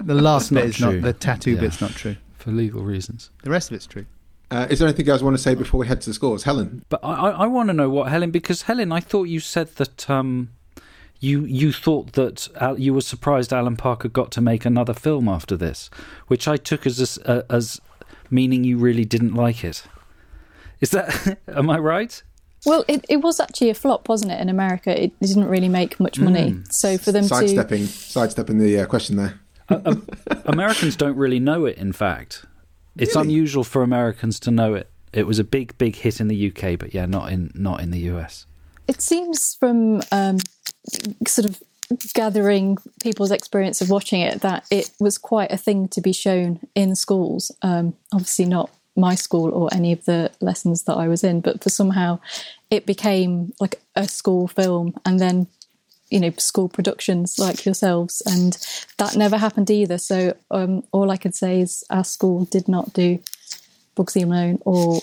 the last bit is true. not the tattoo Yeah. bit's not true. For legal reasons. The rest of it's true. Uh, is there anything you guys want to say before we head to the scores, Helen? But I, I, I want to know what Helen, because Helen, I thought you said that um, you you thought that Al, you were surprised Alan Parker got to make another film after this, which I took as a s- uh, as meaning you really didn't like it. Is that am I right? Well, it, it was actually a flop, wasn't it? In America, it didn't really make much money. So for them to sidestepping sidestepping the uh, question there. Americans don't really know it. In fact, it's Really? unusual for Americans to know it. It was a big, big hit in the UK, but yeah, not in not in the US. It seems from um, sort of gathering people's experience of watching it that it was quite a thing to be shown in schools. Um, obviously, not my school or any of the lessons that I was in, but for somehow it became like a school film and then you know school productions like yourselves and that never happened either so um, all i could say is our school did not do bugsy malone or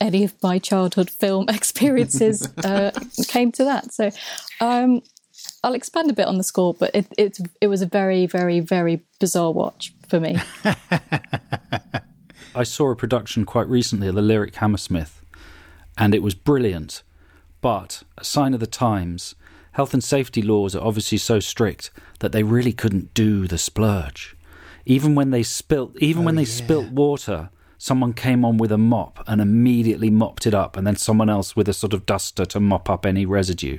any of my childhood film experiences uh, came to that. So um, I'll expand a bit on the score, but it, it it was a very, very, very bizarre watch for me. I saw a production quite recently of the lyric Hammersmith, and it was brilliant. But a sign of the times, health and safety laws are obviously so strict that they really couldn't do the splurge. Even when they spilt, even when oh, they spilt water, someone came on with a mop and immediately mopped it up, and then someone else with a sort of duster to mop up any residue.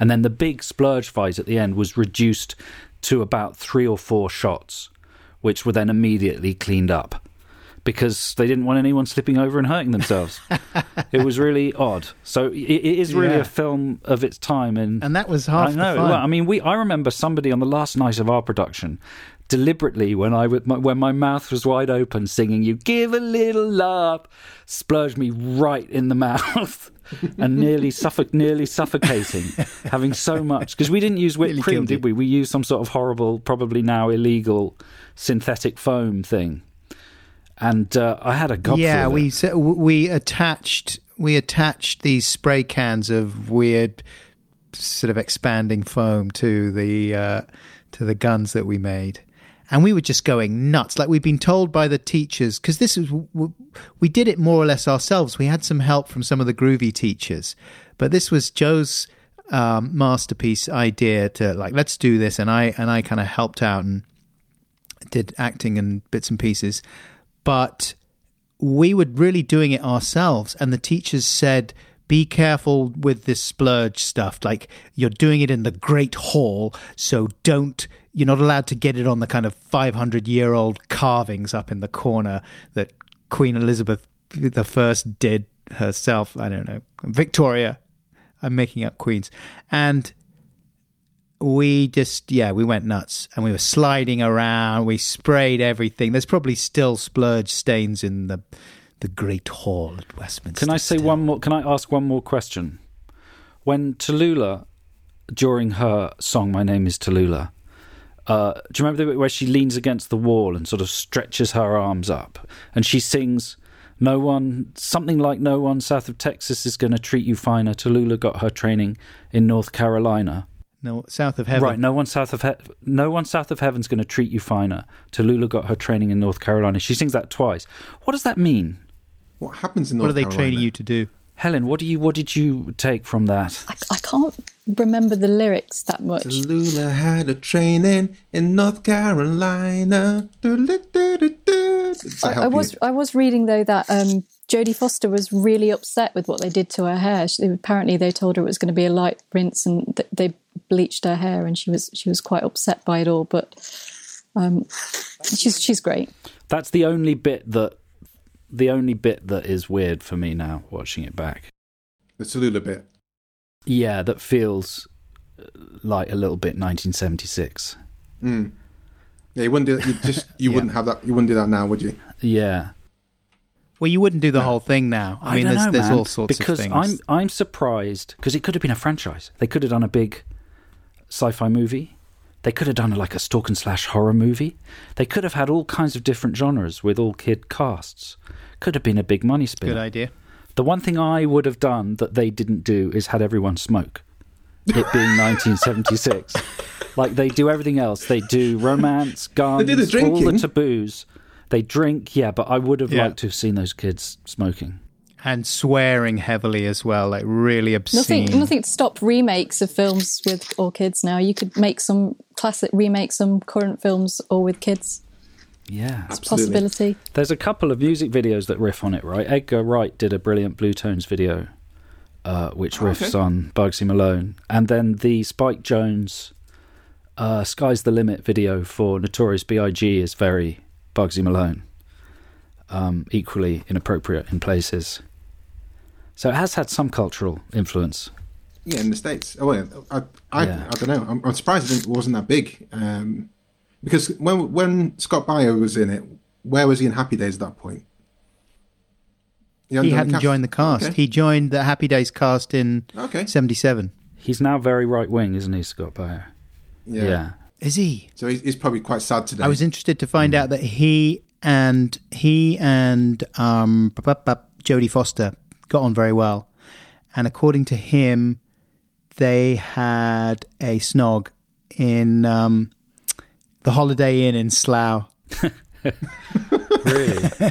And then the big splurge fight at the end was reduced to about three or four shots, which were then immediately cleaned up because they didn't want anyone slipping over and hurting themselves. it was really odd. So it, it is really Yeah. a film of its time, and And that was half I the know. Well, I mean, we. I remember somebody on the last night of our production. Deliberately, when I would, when my mouth was wide open, singing "You Give a Little Love," splurged me right in the mouth, and nearly suffoc- nearly suffocating, having so much because we didn't use whipped Nearly cream, did we? We used some sort of horrible, probably now illegal, synthetic foam thing, and uh, I had a gobful yeah, we we attached we attached these spray cans of weird sort of expanding foam to the uh, to the guns that we made. And we were just going nuts. Like we'd been told by the teachers, because this is, we did it more or less ourselves. We had some help from some of the groovy teachers, but this was Joe's um, masterpiece idea to like, let's do this. And I, and I kind of helped out and did acting and bits and pieces. But we were really doing it ourselves, and the teachers said, "Be careful with this splurge stuff. Like you're doing it in the Great Hall, so don't." You're not allowed to get it on the kind of 500 year old carvings up in the corner that Queen Elizabeth First did herself. I don't know. Victoria. I'm making up queens. And we just, yeah, we went nuts and we were sliding around. We sprayed everything. There's probably still splurge stains in the the Great Hall at Westminster. Can I say still. one more? Can I ask one more question? When Tallulah, during her song "My Name Is Tallulah," uh, do you remember the bit where she leans against the wall and sort of stretches her arms up, and she sings, "No one, something like no one south of Texas is going to treat you finer." Tallulah got her training in North Carolina. No, south of heaven. Right, no one south of he- no one south of heaven's going to treat you finer. Tallulah got her training in North Carolina. She sings that twice. What does that mean? What happens in North Carolina? What North are they Carolina? training you to do? Helen, what do you what did you take from that? I, I can't remember the lyrics that much. Tallulah had a training in North Carolina. Does that I, I help you? was I was reading though that um, Jodie Foster was really upset with what they did to her hair. She, apparently, they told her it was going to be a light rinse, and th- they bleached her hair, and she was she was quite upset by it all. But um, she's she's great. That's the only bit that the only bit that is weird for me now watching it back. The Tallulah bit. Yeah, that feels uh, like a little bit 1976. Mm. Yeah, you wouldn't do that. You just you Yeah. wouldn't have that. You wouldn't do that now, would you? Yeah, Well, you wouldn't do the whole thing now. I, mean, don't there's, know, there's man, all sorts because of things. I'm I'm surprised because it could have been a franchise. They could have done a big sci-fi movie. They could have done like a stalk and slash horror movie. They could have had all kinds of different genres with all kid casts. Could have been a big money spinner. Good idea. The one thing I would have done that they didn't do is had everyone smoke. It being 1976. Like they do everything else. They do romance, guns, do the all the taboos. They drink, yeah, but I would have Yeah. liked to have seen those kids smoking. And swearing heavily as well, like really obscene. Nothing nothing to stop remakes of films with all kids now. You could make some classic remake some current films all with kids. Yeah. It's a possibility. There's a couple of music videos that riff on it, right? Edgar Wright did a brilliant Bluetones video, uh, which riffs okay. on Bugsy Malone. And then the Spike Jonze uh, Sky's the Limit video for Notorious B.I.G. is very Bugsy Malone, um, equally inappropriate in places. So it has had some cultural influence. Yeah, in the states. Oh, yeah. I, I, Yeah. I don't know. I'm, I'm surprised it wasn't that big. Um, because when when Scott Baio was in it, where was he in Happy Days at that point? he joined hadn't joined the cast. Okay. He joined the Happy Days cast in Okay. 77. He's now very right wing, isn't he, Scott Baio? Yeah. Is he? So he's, he's probably quite sad today. I was interested to find out that he and he and um, Jodie Foster got on very well, and according to him, they had a snog in um, the Holiday Inn in Slough. Really?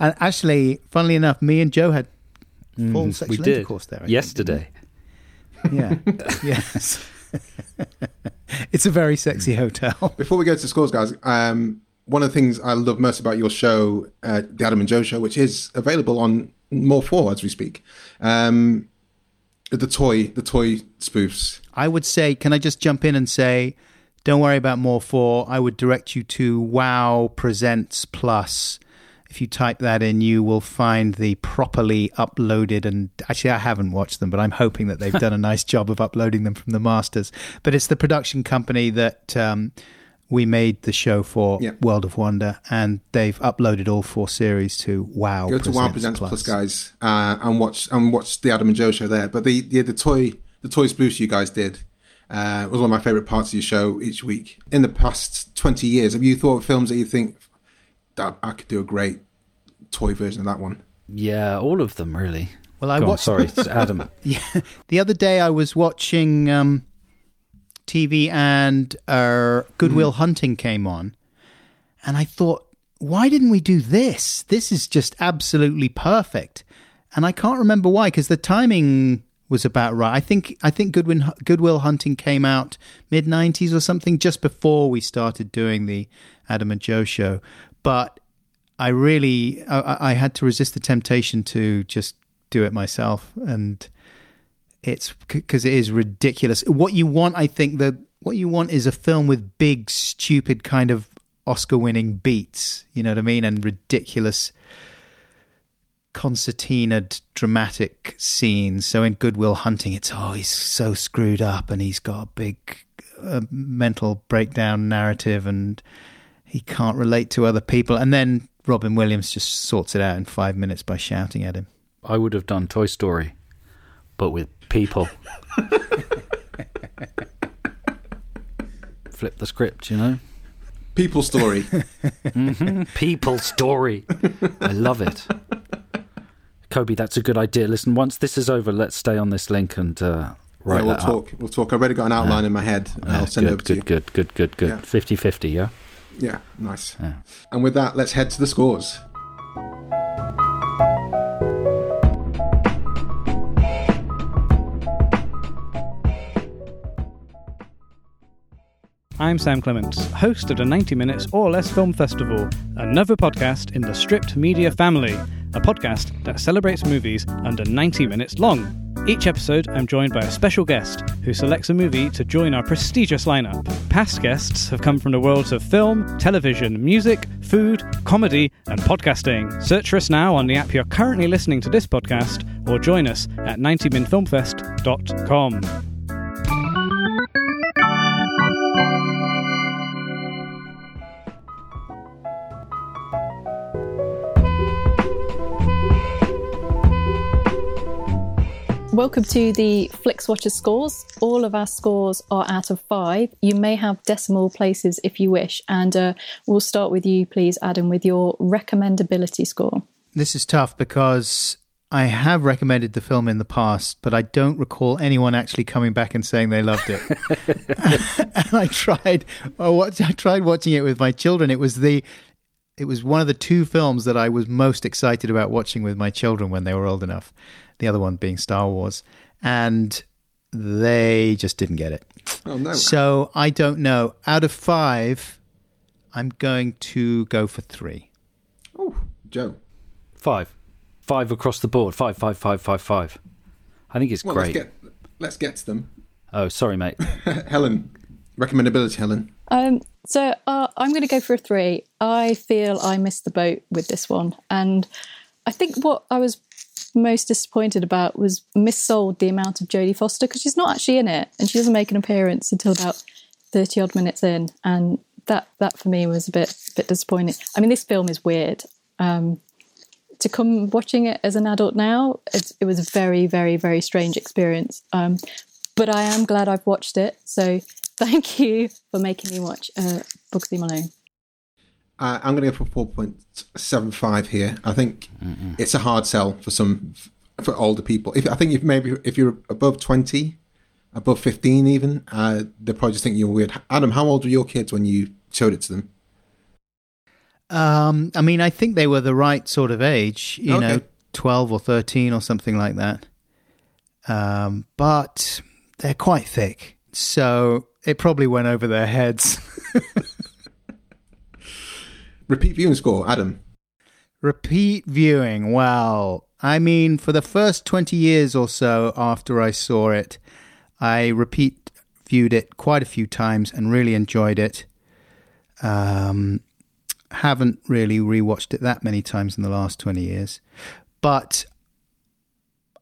And actually, funnily enough, me and Joe had full we sexual did. intercourse there. I Yesterday. didn't? Yeah. yes. it's a very sexy hotel. Before we go to scores, guys, um, one of the things I love most about your show, uh, the Adam and Joe Show, which is available on More4 as we speak, um, the toy, the toy spoofs. I would say, can I just jump in and say, don't worry about More4. I would direct you to Wow Presents Plus. If you type that in, you will find the properly uploaded. And actually, I haven't watched them, but I'm hoping that they've done a nice job of uploading them from the masters. But it's the production company that um, we made the show for, Yeah. World of Wonder, and they've uploaded all four series to Wow. Go to Wow Presents Plus, guys, uh, and watch and watch the Adam and Joe Show there. But the the, the toy the toy spoofs you guys did uh, was one of my favorite parts of your show each week. In the past twenty years, have you thought of films that you think that I could do a great toy version of that one? Yeah, all of them, really. Well, I Go on, watched. sorry, Adam. Yeah, the other day I was watching um, TV and uh, Good Will Hunting came on, and I thought, why didn't we do this? This is just absolutely perfect, and I can't remember why because the timing was about right. I think I think Goodwin Good Will Hunting came out mid '90s or something, just before we started doing the Adam and Joe show, but. I really I, I had to resist the temptation to just do it myself, and it's because it is ridiculous. What you want, I think, that what you want is a film with big, stupid kind of Oscar-winning beats. You know what I mean, and ridiculous concertina dramatic scenes. So in Good Will Hunting, it's oh he's so screwed up and he's got a big uh, mental breakdown narrative and he can't relate to other people. And then Robin Williams just sorts it out in five minutes by shouting at him. I would have done Toy Story, but with people. Flip the script, you know. People story. mm-hmm. People story. I love it. Kobe, that's a good idea. Listen, once this is over, let's stay on this link and uh, write yeah, we'll that talk. Up. We'll talk. I've already got an outline Yeah. in my head. Yeah, I'll send good, it over to good, you. good, good, good, good. Yeah. 50-50, yeah? Yeah, nice. Yeah. And with that, let's head to the scores. I'm Sam Clements, host of the 90 Minutes or Less Film Festival, another podcast in the Stripped Media family, a podcast that celebrates movies under 90 minutes long. Each episode, I'm joined by a special guest who selects a movie to join our prestigious lineup. Past guests have come from the worlds of film, television, music, food, comedy, and podcasting. Search for us now on the app you're currently listening to this podcast, or join us at 90minfilmfest.com. Welcome to the Flix Watcher scores. All of our scores are out of five. You may have decimal places if you wish. And uh, we'll start with you, please, Adam, with your recommendability score. This is tough because I have recommended the film in the past, but I don't recall anyone actually coming back and saying they loved it. and I tried, I watched, I tried watching it with my children. It was the, it was one of the two films that I was most excited about watching with my children when they were old enough. The other one being Star Wars, and they just didn't get it. Oh no. So I don't know. Out of five, I'm going to go for three. Oh, Joe. Five. Five across the board. Five, five, five, five, five. I think it's Well, great. let's get let's get to them. Oh, sorry, mate. Helen, recommendability, Helen. Um, so uh, I'm going to go for a three. I feel I missed the boat with this one. And I think what I was most disappointed about was missold the amount of Jodie Foster because she's not actually in it and she doesn't make an appearance until about 30 odd minutes in. And that, that for me was a bit, bit disappointing. I mean, this film is weird. Um, to come watching it as an adult now, it, it was a very, very, very strange experience. Um, but I am glad I've watched it. So thank you for making me watch uh, Bugsy Malone. Uh, I'm going to go for 4.75 here. I think it's a hard sell for some for older people. If I think if maybe if you're above 20, above 15 even, uh, they probably just think you're weird. Adam, how old were your kids when you showed it to them? Um, I mean, I think they were the right sort of age, you Okay. know, 12 or 13 or something like that. Um, but they're quite thick. So it probably went over their heads. Repeat viewing score, Adam. Repeat viewing. Well, I mean, for the first 20 years or so after I saw it, I repeat viewed it quite a few times and really enjoyed it. Um, haven't really rewatched it that many times in the last 20 years. But,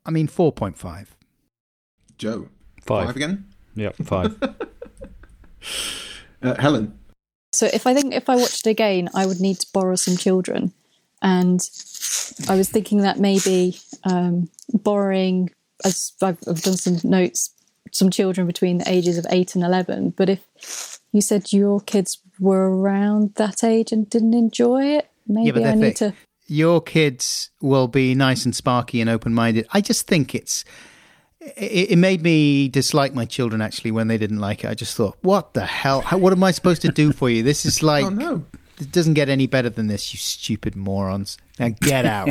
I mean, 4.5. Joe. Five. again. Yep, five. Uh, Helen. So if I think if I watched it again, I would need to borrow some children, and I was thinking that maybe um, borrowing, as I've, I've done some notes, some children between the ages of eight and eleven. But if you said your kids were around that age and didn't enjoy it, maybe yeah, I need thick. to. Your kids will be nice and sparky and open minded. I just think it's. It, it made me dislike my children actually when they didn't like it. I just thought, what the hell? How, what am I supposed to do for you? This is like. Oh no. It doesn't get any better than this, you stupid morons. Now get out.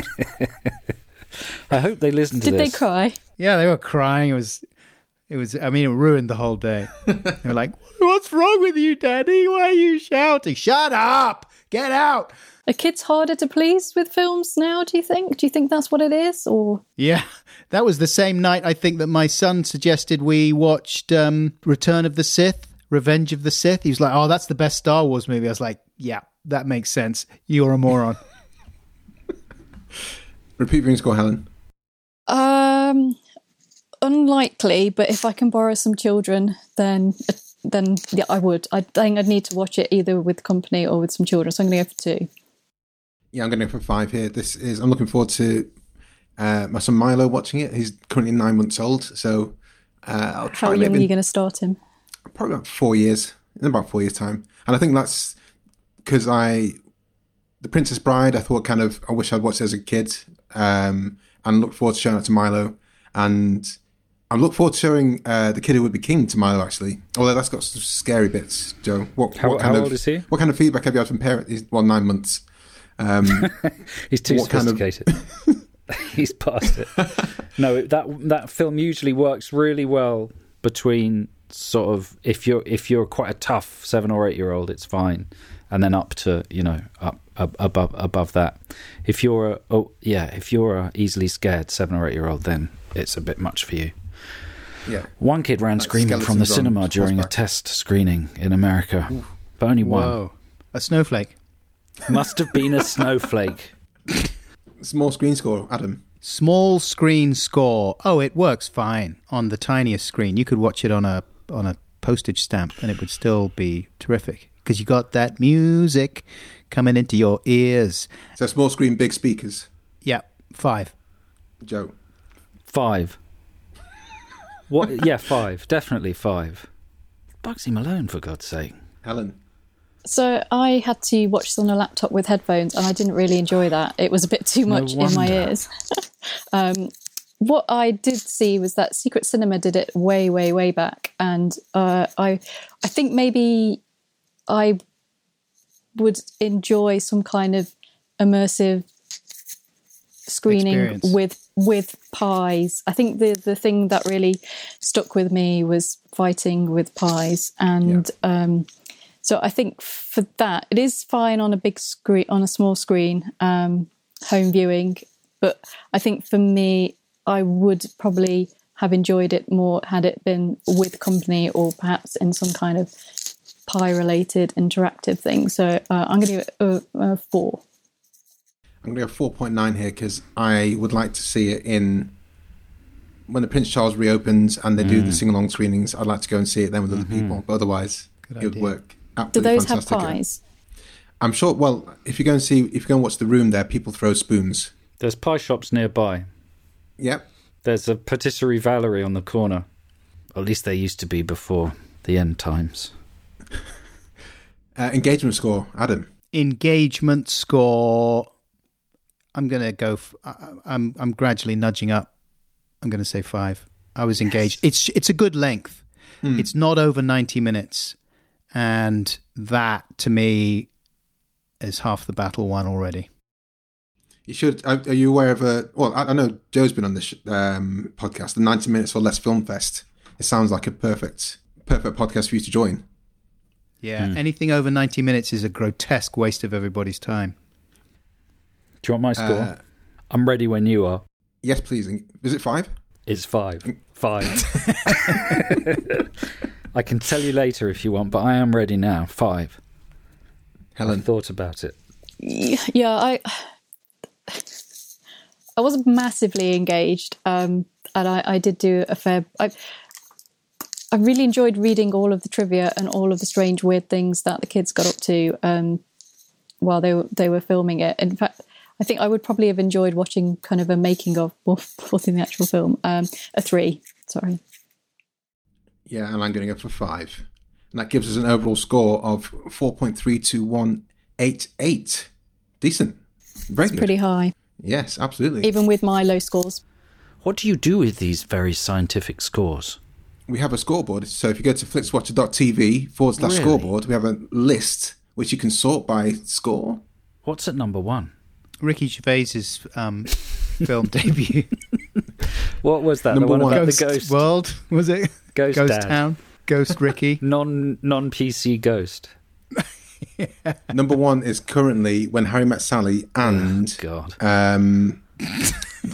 I hope they listened to Did they cry? yeah, they were crying. It was. It was. I mean, it ruined the whole day. They were like, "What's wrong with you, Daddy? Why are you shouting? Shut up! Get out!" Are kids harder to please with films now, do you think? Do you think that's what it is? Or Yeah, that was the same night I think that my son suggested we watched um, Return of the Sith, Revenge of the Sith. He was like, "Oh, that's the best Star Wars movie." I was like, "Yeah, that makes sense. You're a moron." Repeat viewing score, Helen. um unlikely, but if I can borrow some children, then then yeah, I would. I think I'd need to watch it either with company or with some children. So I'm going to go for two. Yeah, I'm going to go for five here. This is. I'm looking forward to uh, my son Milo watching it. He's currently nine months old, so uh, I'll try How young are you going to start him? probably about four years. In about four years' time, and I think that's because I, the Princess Bride. I thought kind of. I wish I'd watched it as a kid, um, and look forward to showing it to Milo. And I look forward to showing uh, the Kid Who Would Be King to Milo. Actually, although that's got some scary bits. Joe, what, How- what kind how of old is he? what kind of feedback have you had from parents? He's well nine months. Um, He's too kind of- sophisticated. He's past it. No, that that film usually works really well between sort of if you're if you're quite a tough seven or eight year old, it's fine, and then up to you know up, up above above that. If you're a oh yeah, if you're a easily scared seven or eight year old, then it's a bit much for you. yeah, One kid ran Like screaming from the cinema during a test screening in America, but only one. Whoa, a snowflake. Must have been a snowflake. small screen score, Adam. Small screen score. Oh, it works fine on the tiniest screen. You could watch it on a on a postage stamp, and it would still be terrific because you got that music coming into your ears. So small screen, big speakers. Yeah, five. Joe. Five. What? Yeah, five. Definitely five. Bugsy Malone, for God's sake. Helen. So I had to watch this on a laptop with headphones, and I didn't really enjoy that. It was a bit too No much in my ears. um, what I did see was that Secret Cinema did it way, way, way back, and uh, I, I think maybe I would enjoy some kind of immersive screening Experience. with with pies. I think the the thing that really stuck with me was fighting with pies, and um, so I think for that it is fine on a big screen, on a small screen, um, home viewing. But I think for me, I would probably have enjoyed it more had it been with company or perhaps in some kind of pie related interactive thing. So uh, I'm going to give it a, a four. I'm going to go 4.9 here because I would like to see it in when the Prince Charles reopens and they do Mm. the sing along screenings. I'd like to go and see it then with other Mm-hmm. people, but otherwise Good it would idea. work. Do Absolutely those have pies? I'm sure. Well, if you go and see, if you go and watch the room, there people throw spoons. There's pie shops nearby. Yep. There's a patisserie Valerie on the corner. At least there used to be before the end times. Uh, engagement score, Adam. Engagement score. I'm gonna go. F- I- I'm I'm gradually nudging up. I'm gonna say five. I was engaged. It's it's a good length. It's not over ninety minutes, and that to me is half the battle won already. You should. Are, are you aware of a? Well, I, I know Joe's been on this um, podcast, the 90 Minutes or Less Film Fest. It sounds like a perfect, perfect podcast for you to join. Yeah, anything over ninety minutes is a grotesque waste of everybody's time. Do you want my score? Uh, I'm ready when you are. yes, please. Is it five? It's five. Five. I can tell you later if you want, but I am ready now. Five. Helen. I've thought about it. yeah i i wasn't massively engaged um and i i did do a fair i i really enjoyed reading all of the trivia and all of the strange weird things that the kids got up to um while they were they were filming it in fact i think i would probably have enjoyed watching kind of a making of more, more than the actual film um a three sorry Yeah, and I'm going to go for five. And that gives us an overall score of 4.32188. Decent. Very good. pretty high Yes, absolutely. even with my low scores What do you do with these very scientific scores? we have a scoreboard. So if you go to flixwatcher.tv forward slash Really? scoreboard, we have a list which you can sort by score. What's at number one? Ricky Gervais's um, film debut, What was that? Number the one one. about Ghost, the ghost, World, was it? Ghost, Ghost dad. Town, Ghost Ricky. non non PC ghost. Number one is currently When Harry Met Sally and God. um,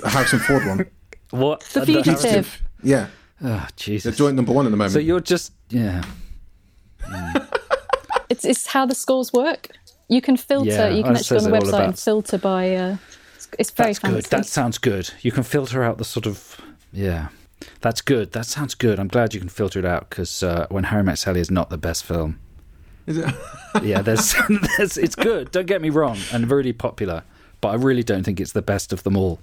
Harrison Ford one. What? The Fugitive. Yeah, Oh, they're joint number one at the moment. So you're just yeah. It's, it's how the scores work. You can filter. Yeah, you can actually go on the website and filter by. Uh, it's, it's very That's fancy. good. That sounds good. You can filter out the sort of yeah. That's good. That sounds good. I'm glad you can filter it out because uh, when Harry Met Sally is not the best film. Is it? Yeah, there's, there's it's good. Don't get me wrong, and really popular, but I really don't think it's the best of them all.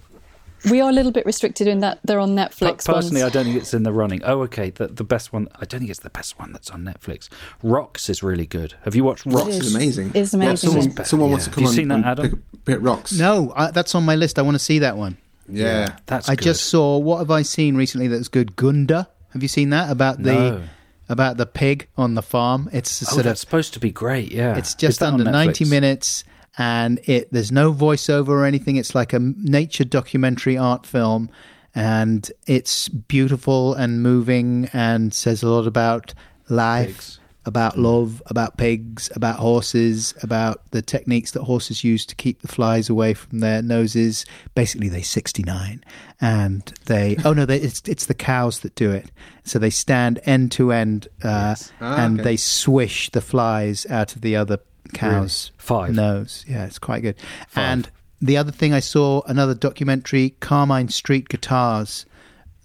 we are a little bit restricted in that they're on Netflix. Personally, I don't think it's in the running. Oh, okay. The, the best one. I don't think it's the best one that's on Netflix. Rocks is really good. Have you watched Rocks? Rocks is amazing. It's Yeah, amazing. someone someone better, wants to come Have you on seen that, and Adam? pick, pick rocks. No, I, that's on my list. I want to see that one. Yeah. That's. I good. just saw. What have I seen recently that's good? Gunda. Have you seen that about the No. about the pig on the farm? It's Oh, sort of. supposed to be great. Yeah, It's just under ninety minutes, and it there's no voiceover or anything. It's like a nature documentary art film, and it's beautiful and moving, and says a lot about life. Pigs. About love, about pigs, about horses, about the techniques that horses use to keep the flies away from their noses. Basically, they sixty nine, and they oh no, they, it's it's the cows that do it. So they stand end to end, uh, Ah, and okay. they swish the flies out of the other cows' Five. nose. Yeah, it's quite good. And the other thing I saw another documentary, Carmine Street Guitars.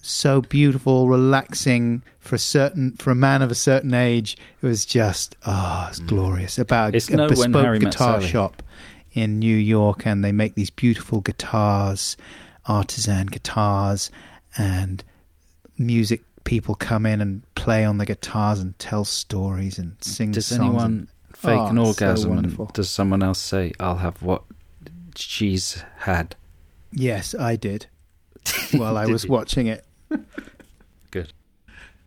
So beautiful, relaxing for a certain for a man of a certain age. It was just oh, it's glorious. About Mm. It's a no bespoke guitar shop in New York, and they make these beautiful guitars, artisan guitars, and music people come in and play on the guitars and tell stories and sing Does anyone fake Oh, an orgasm? and does someone else say, "I'll have what she's had"? Yes, I did. While I was watching it. Good.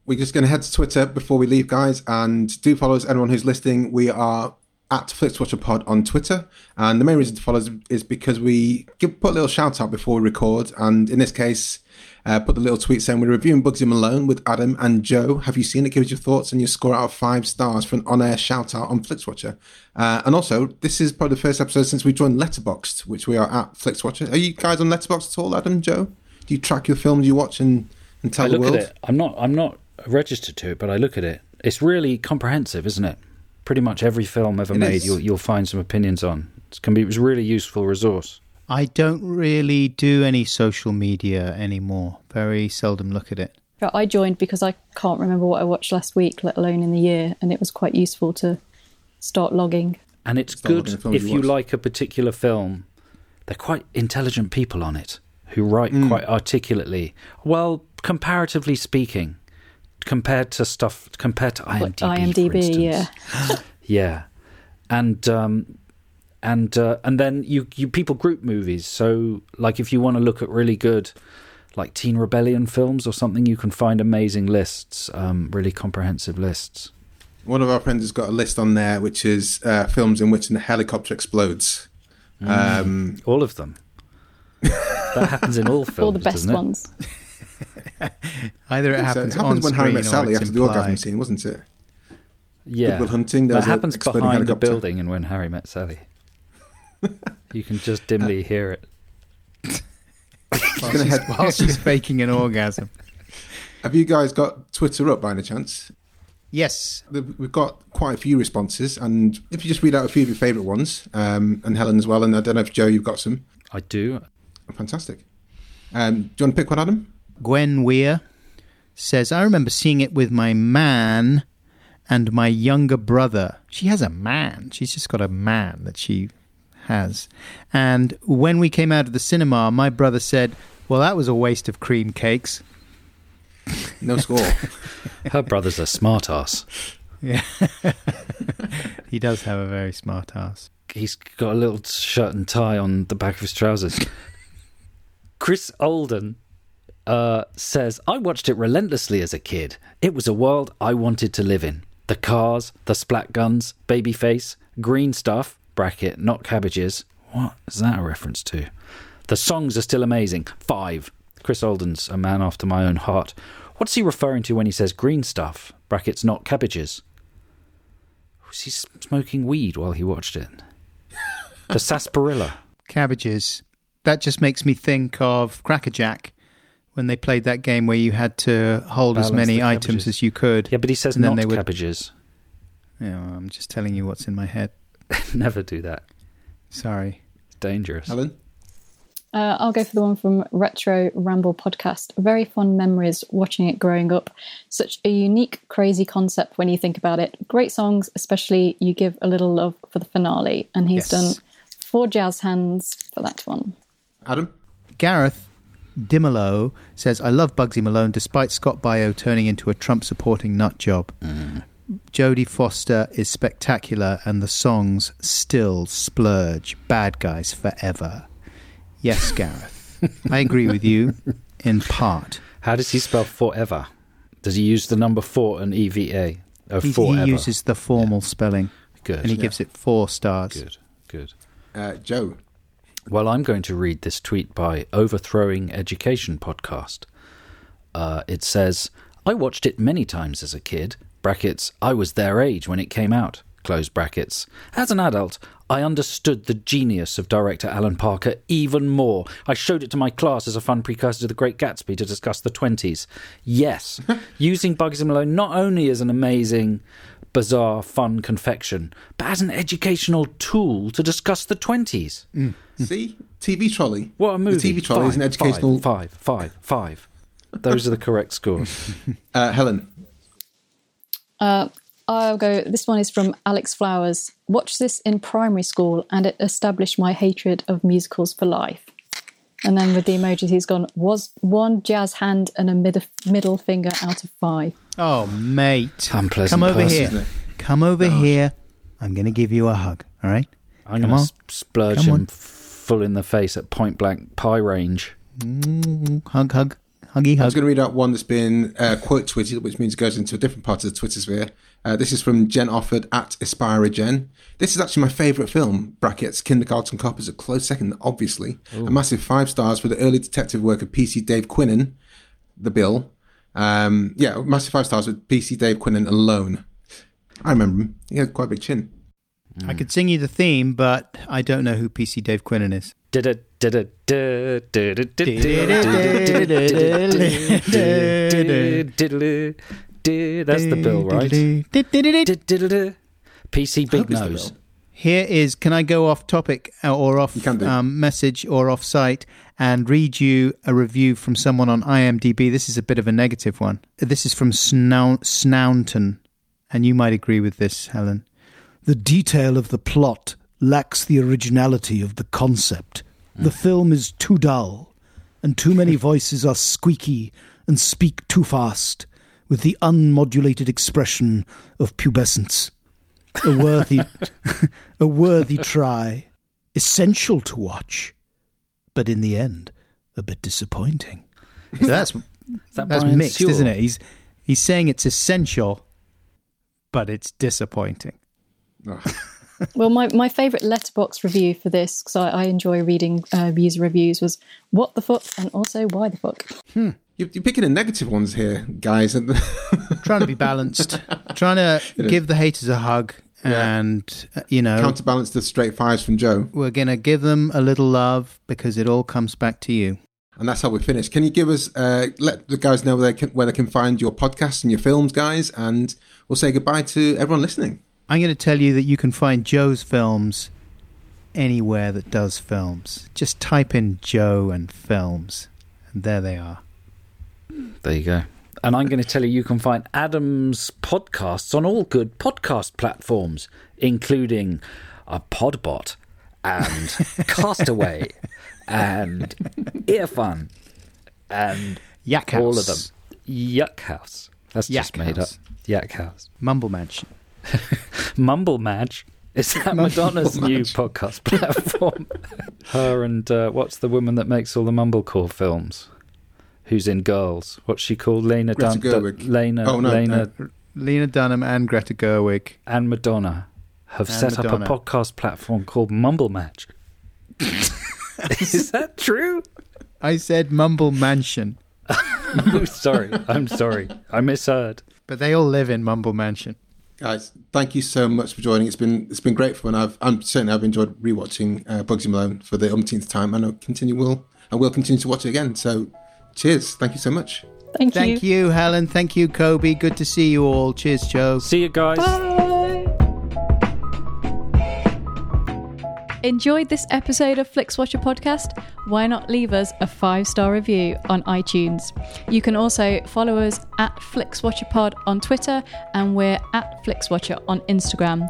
We're just going to head to Twitter before we leave, guys, and do follow us. Anyone who's listening, we are at FlixWatcherPod on Twitter, and the main reason to follow us is because we give, put a little shout out before we record, and in this case, uh, put the little tweet saying we're reviewing Bugsy Malone with Adam and Joe. Have you seen it? Give us your thoughts and your score out of five stars for an on-air shout out on FlixWatcher. Uh, and also, this is probably the first episode since we joined Letterboxd, which we are at FlixWatcher. Are you guys on Letterboxd at all, Adam, Joe? Do you track your films you watch and, and tell I the look world? at it. I'm not. I'm not registered to it, but I look at it. It's really comprehensive, isn't it? Pretty much every film ever It made, you'll you'll find some opinions on. It can be. It was a really useful resource. I don't really do any social media anymore. Very seldom look at it. I joined because I can't remember what I watched last week, let alone in the year, and it was quite useful to start logging. And it's Start good if you you like a particular film. They're quite intelligent people on it who write Hmm. quite articulately. Well, comparatively speaking, compared to stuff compared to IMDb, Like for IMDb, yeah. yeah, and um, and uh, and then you you people group movies. So like if you want to look at really good. Like Teen Rebellion films or something, you can find amazing lists, um, really comprehensive lists. One of our friends has got a list on there, which is uh, films in which a helicopter explodes. Mm. Um, All of them. That happens in all films. All the best doesn't it? ones. Either it so happens, it happens on when Harry Met Sally it's after the orgasm implied. scene, wasn't it? Yeah, Good Will Hunting, there That happens exploding behind the building, and when Harry met Sally, you can just dimly hear it. Gonna head- While she's faking an orgasm. Have you guys got Twitter up by any chance? Yes, We've got quite a few responses, and if you just read out a few of your favourite ones, um, and Helen as well, and I don't know if Joe, you've got some. I do. Fantastic. Um, do you want to pick one, Adam? Gwen Weir says, I remember seeing it with my man and my younger brother. She has a man. She's just got a man that she has. And when we came out of the cinema, my brother said, Well, that was a waste of cream cakes. No score. Her brother's a smart ass. Yeah. he does have a very smart ass. He's got a little shirt and tie on the back of his trousers. Chris Olden uh, says, I watched it relentlessly as a kid. It was a world I wanted to live in. The cars, the splat guns, babyface, green stuff, bracket, not cabbages. What is that a reference to? The songs are still amazing. Five. Chris Olden's a man after my own heart. What's he referring to when he says green stuff, brackets, not cabbages? Was he smoking weed while he watched it? The sarsaparilla. Cabbages. That just makes me think of Crackerjack when they played that game where you had to hold as many items as you could. Yeah, but he says And then not they would- cabbages. Yeah, well, I'm just telling you what's in my head. Never do that. Sorry. It's dangerous. Helen? Uh, I'll go for the one from Retro Ramble podcast. Very fond memories watching it growing up. Such a unique, crazy concept when you think about it. Great songs, especially you give a little love for the finale. And he's Yes. done four jazz hands for that one. Adam? Gareth Dimolo says, I love Bugsy Malone despite Scott Baio turning into a Trump supporting nut job. Jodie Foster is spectacular and the songs still splurge. Bad guys forever. Yes, Gareth. I agree with you in part. How does he spell forever? Does he use the number four and EVA? Oh, He, he uses the formal spelling Good. and he gives it four stars. Good. Good. Uh, Joe? Well, I'm going to read this tweet by Overthrowing Education podcast. Uh, it says, I watched it many times as a kid. Brackets, I was their age when it came out. Close brackets. As an adult, I understood the genius of director Alan Parker even more. I showed it to my class as a fun precursor to The Great Gatsby to discuss the 20s. Yes, using Bugsy Malone not only as an amazing, bizarre, fun confection, but as an educational tool to discuss the 20s. See? TV Trolley. What a movie! The TV Trolley is an Five, educational. Five, five, five, five. Those are the correct scores. Uh, Helen? Uh, I'll go. This one is from Alex Flowers. Watched this in primary school and it established my hatred of musicals for life. And then with the emojis, he's gone, was one jazz hand and a mid- middle finger out of five. Oh, mate. Unpleasant Come over person, here. isn't it? Come over here. I'm going to give you a hug, all right? I'm going to splurge Come him on. full in the face at point blank pie range. Hug, hug. Huggy, hug. I was going to read out one that's been uh, quote tweeted, which means it goes into a different part of the Twitter sphere. Uh, this is from Jen Offord at Aspira Jen. This is actually my favourite film. Brackets Kindergarten Cop is a close second, obviously. A massive five stars for the early detective work of PC Dave Quinnan, The Bill. Um, yeah, massive five stars with PC Dave Quinnan alone. I remember him. He had quite a big chin. I could sing you the theme, but I don't know who PC Dave Quinnan is. Did it, did it, did did it, did it, did That's the bill, right? PC Big hope it's the Nose. Here is, can I go off topic or off You can do. um, message or off site and read you a review from someone on IMDb? This is a bit of a negative one. This is from Snow- Snownton, and you might agree with this, Helen. The detail of the plot lacks the originality of the concept. The hmm. film is too dull, and too many voices are squeaky and speak too fast, with the unmodulated expression of pubescence. A worthy, a worthy try, essential to watch, but in the end, a bit disappointing. So that's that that's Brian mixed, Sewell? isn't it? He's he's saying it's essential, but it's disappointing. Well, my, my favourite Letterboxd review for this, because I, I enjoy reading uh, user reviews, was what the fuck and also why the fuck. You- You're picking the negative ones here, guys. Trying to be balanced, trying to give the haters a hug, Yeah. and uh, you know Counterbalance the straight fives from Joe. we're gonna give them a little love because it all comes back to you. And that's how we finish. Can you give us, uh, let the guys know where they, can, where they can find your podcasts and your films, guys? And we'll say goodbye to everyone listening. I'm going to tell you that you can find Joe's films anywhere that does films. Just type in Joe and films, and there they are. There you go. And I'm going to tell you you can find Adam's podcasts on all good podcast platforms, including a Podbot and Castaway and Earfun and Yak House. all of them. Yuck House. That's just made House. up. Yak House. Mumble Mansion. Mumble Madge. Is that Madonna's new podcast platform? Her and uh, what's the woman that makes all the mumblecore films? Who's in Girls? What's she called? Lena Greta Dun- Gerwig. Lena, Oh, no, Lena Lena Dunham and Greta Gerwig. and Madonna have And set Madonna. up a podcast platform called Mumble Match. Is that true? I said Mumble Mansion, Oh, sorry, I'm sorry, I misheard. but they all live in Mumble Mansion. Guys, thank you so much for joining. It's been it's been great fun. I've I'm certainly I've enjoyed rewatching uh, Bugsy Malone for the umpteenth time, and I'll continue will I will continue to watch it again. So, cheers! Thank you so much. Thank you. Thank you, Helen. Thank you, Kobe. Good to see you all. Cheers, Joe. See you guys. Bye. Enjoyed this episode of FlixWatcher podcast? Why not leave us a five star review on iTunes? You can also follow us at FlixWatcherPod on Twitter and we're at FlixWatcher on Instagram.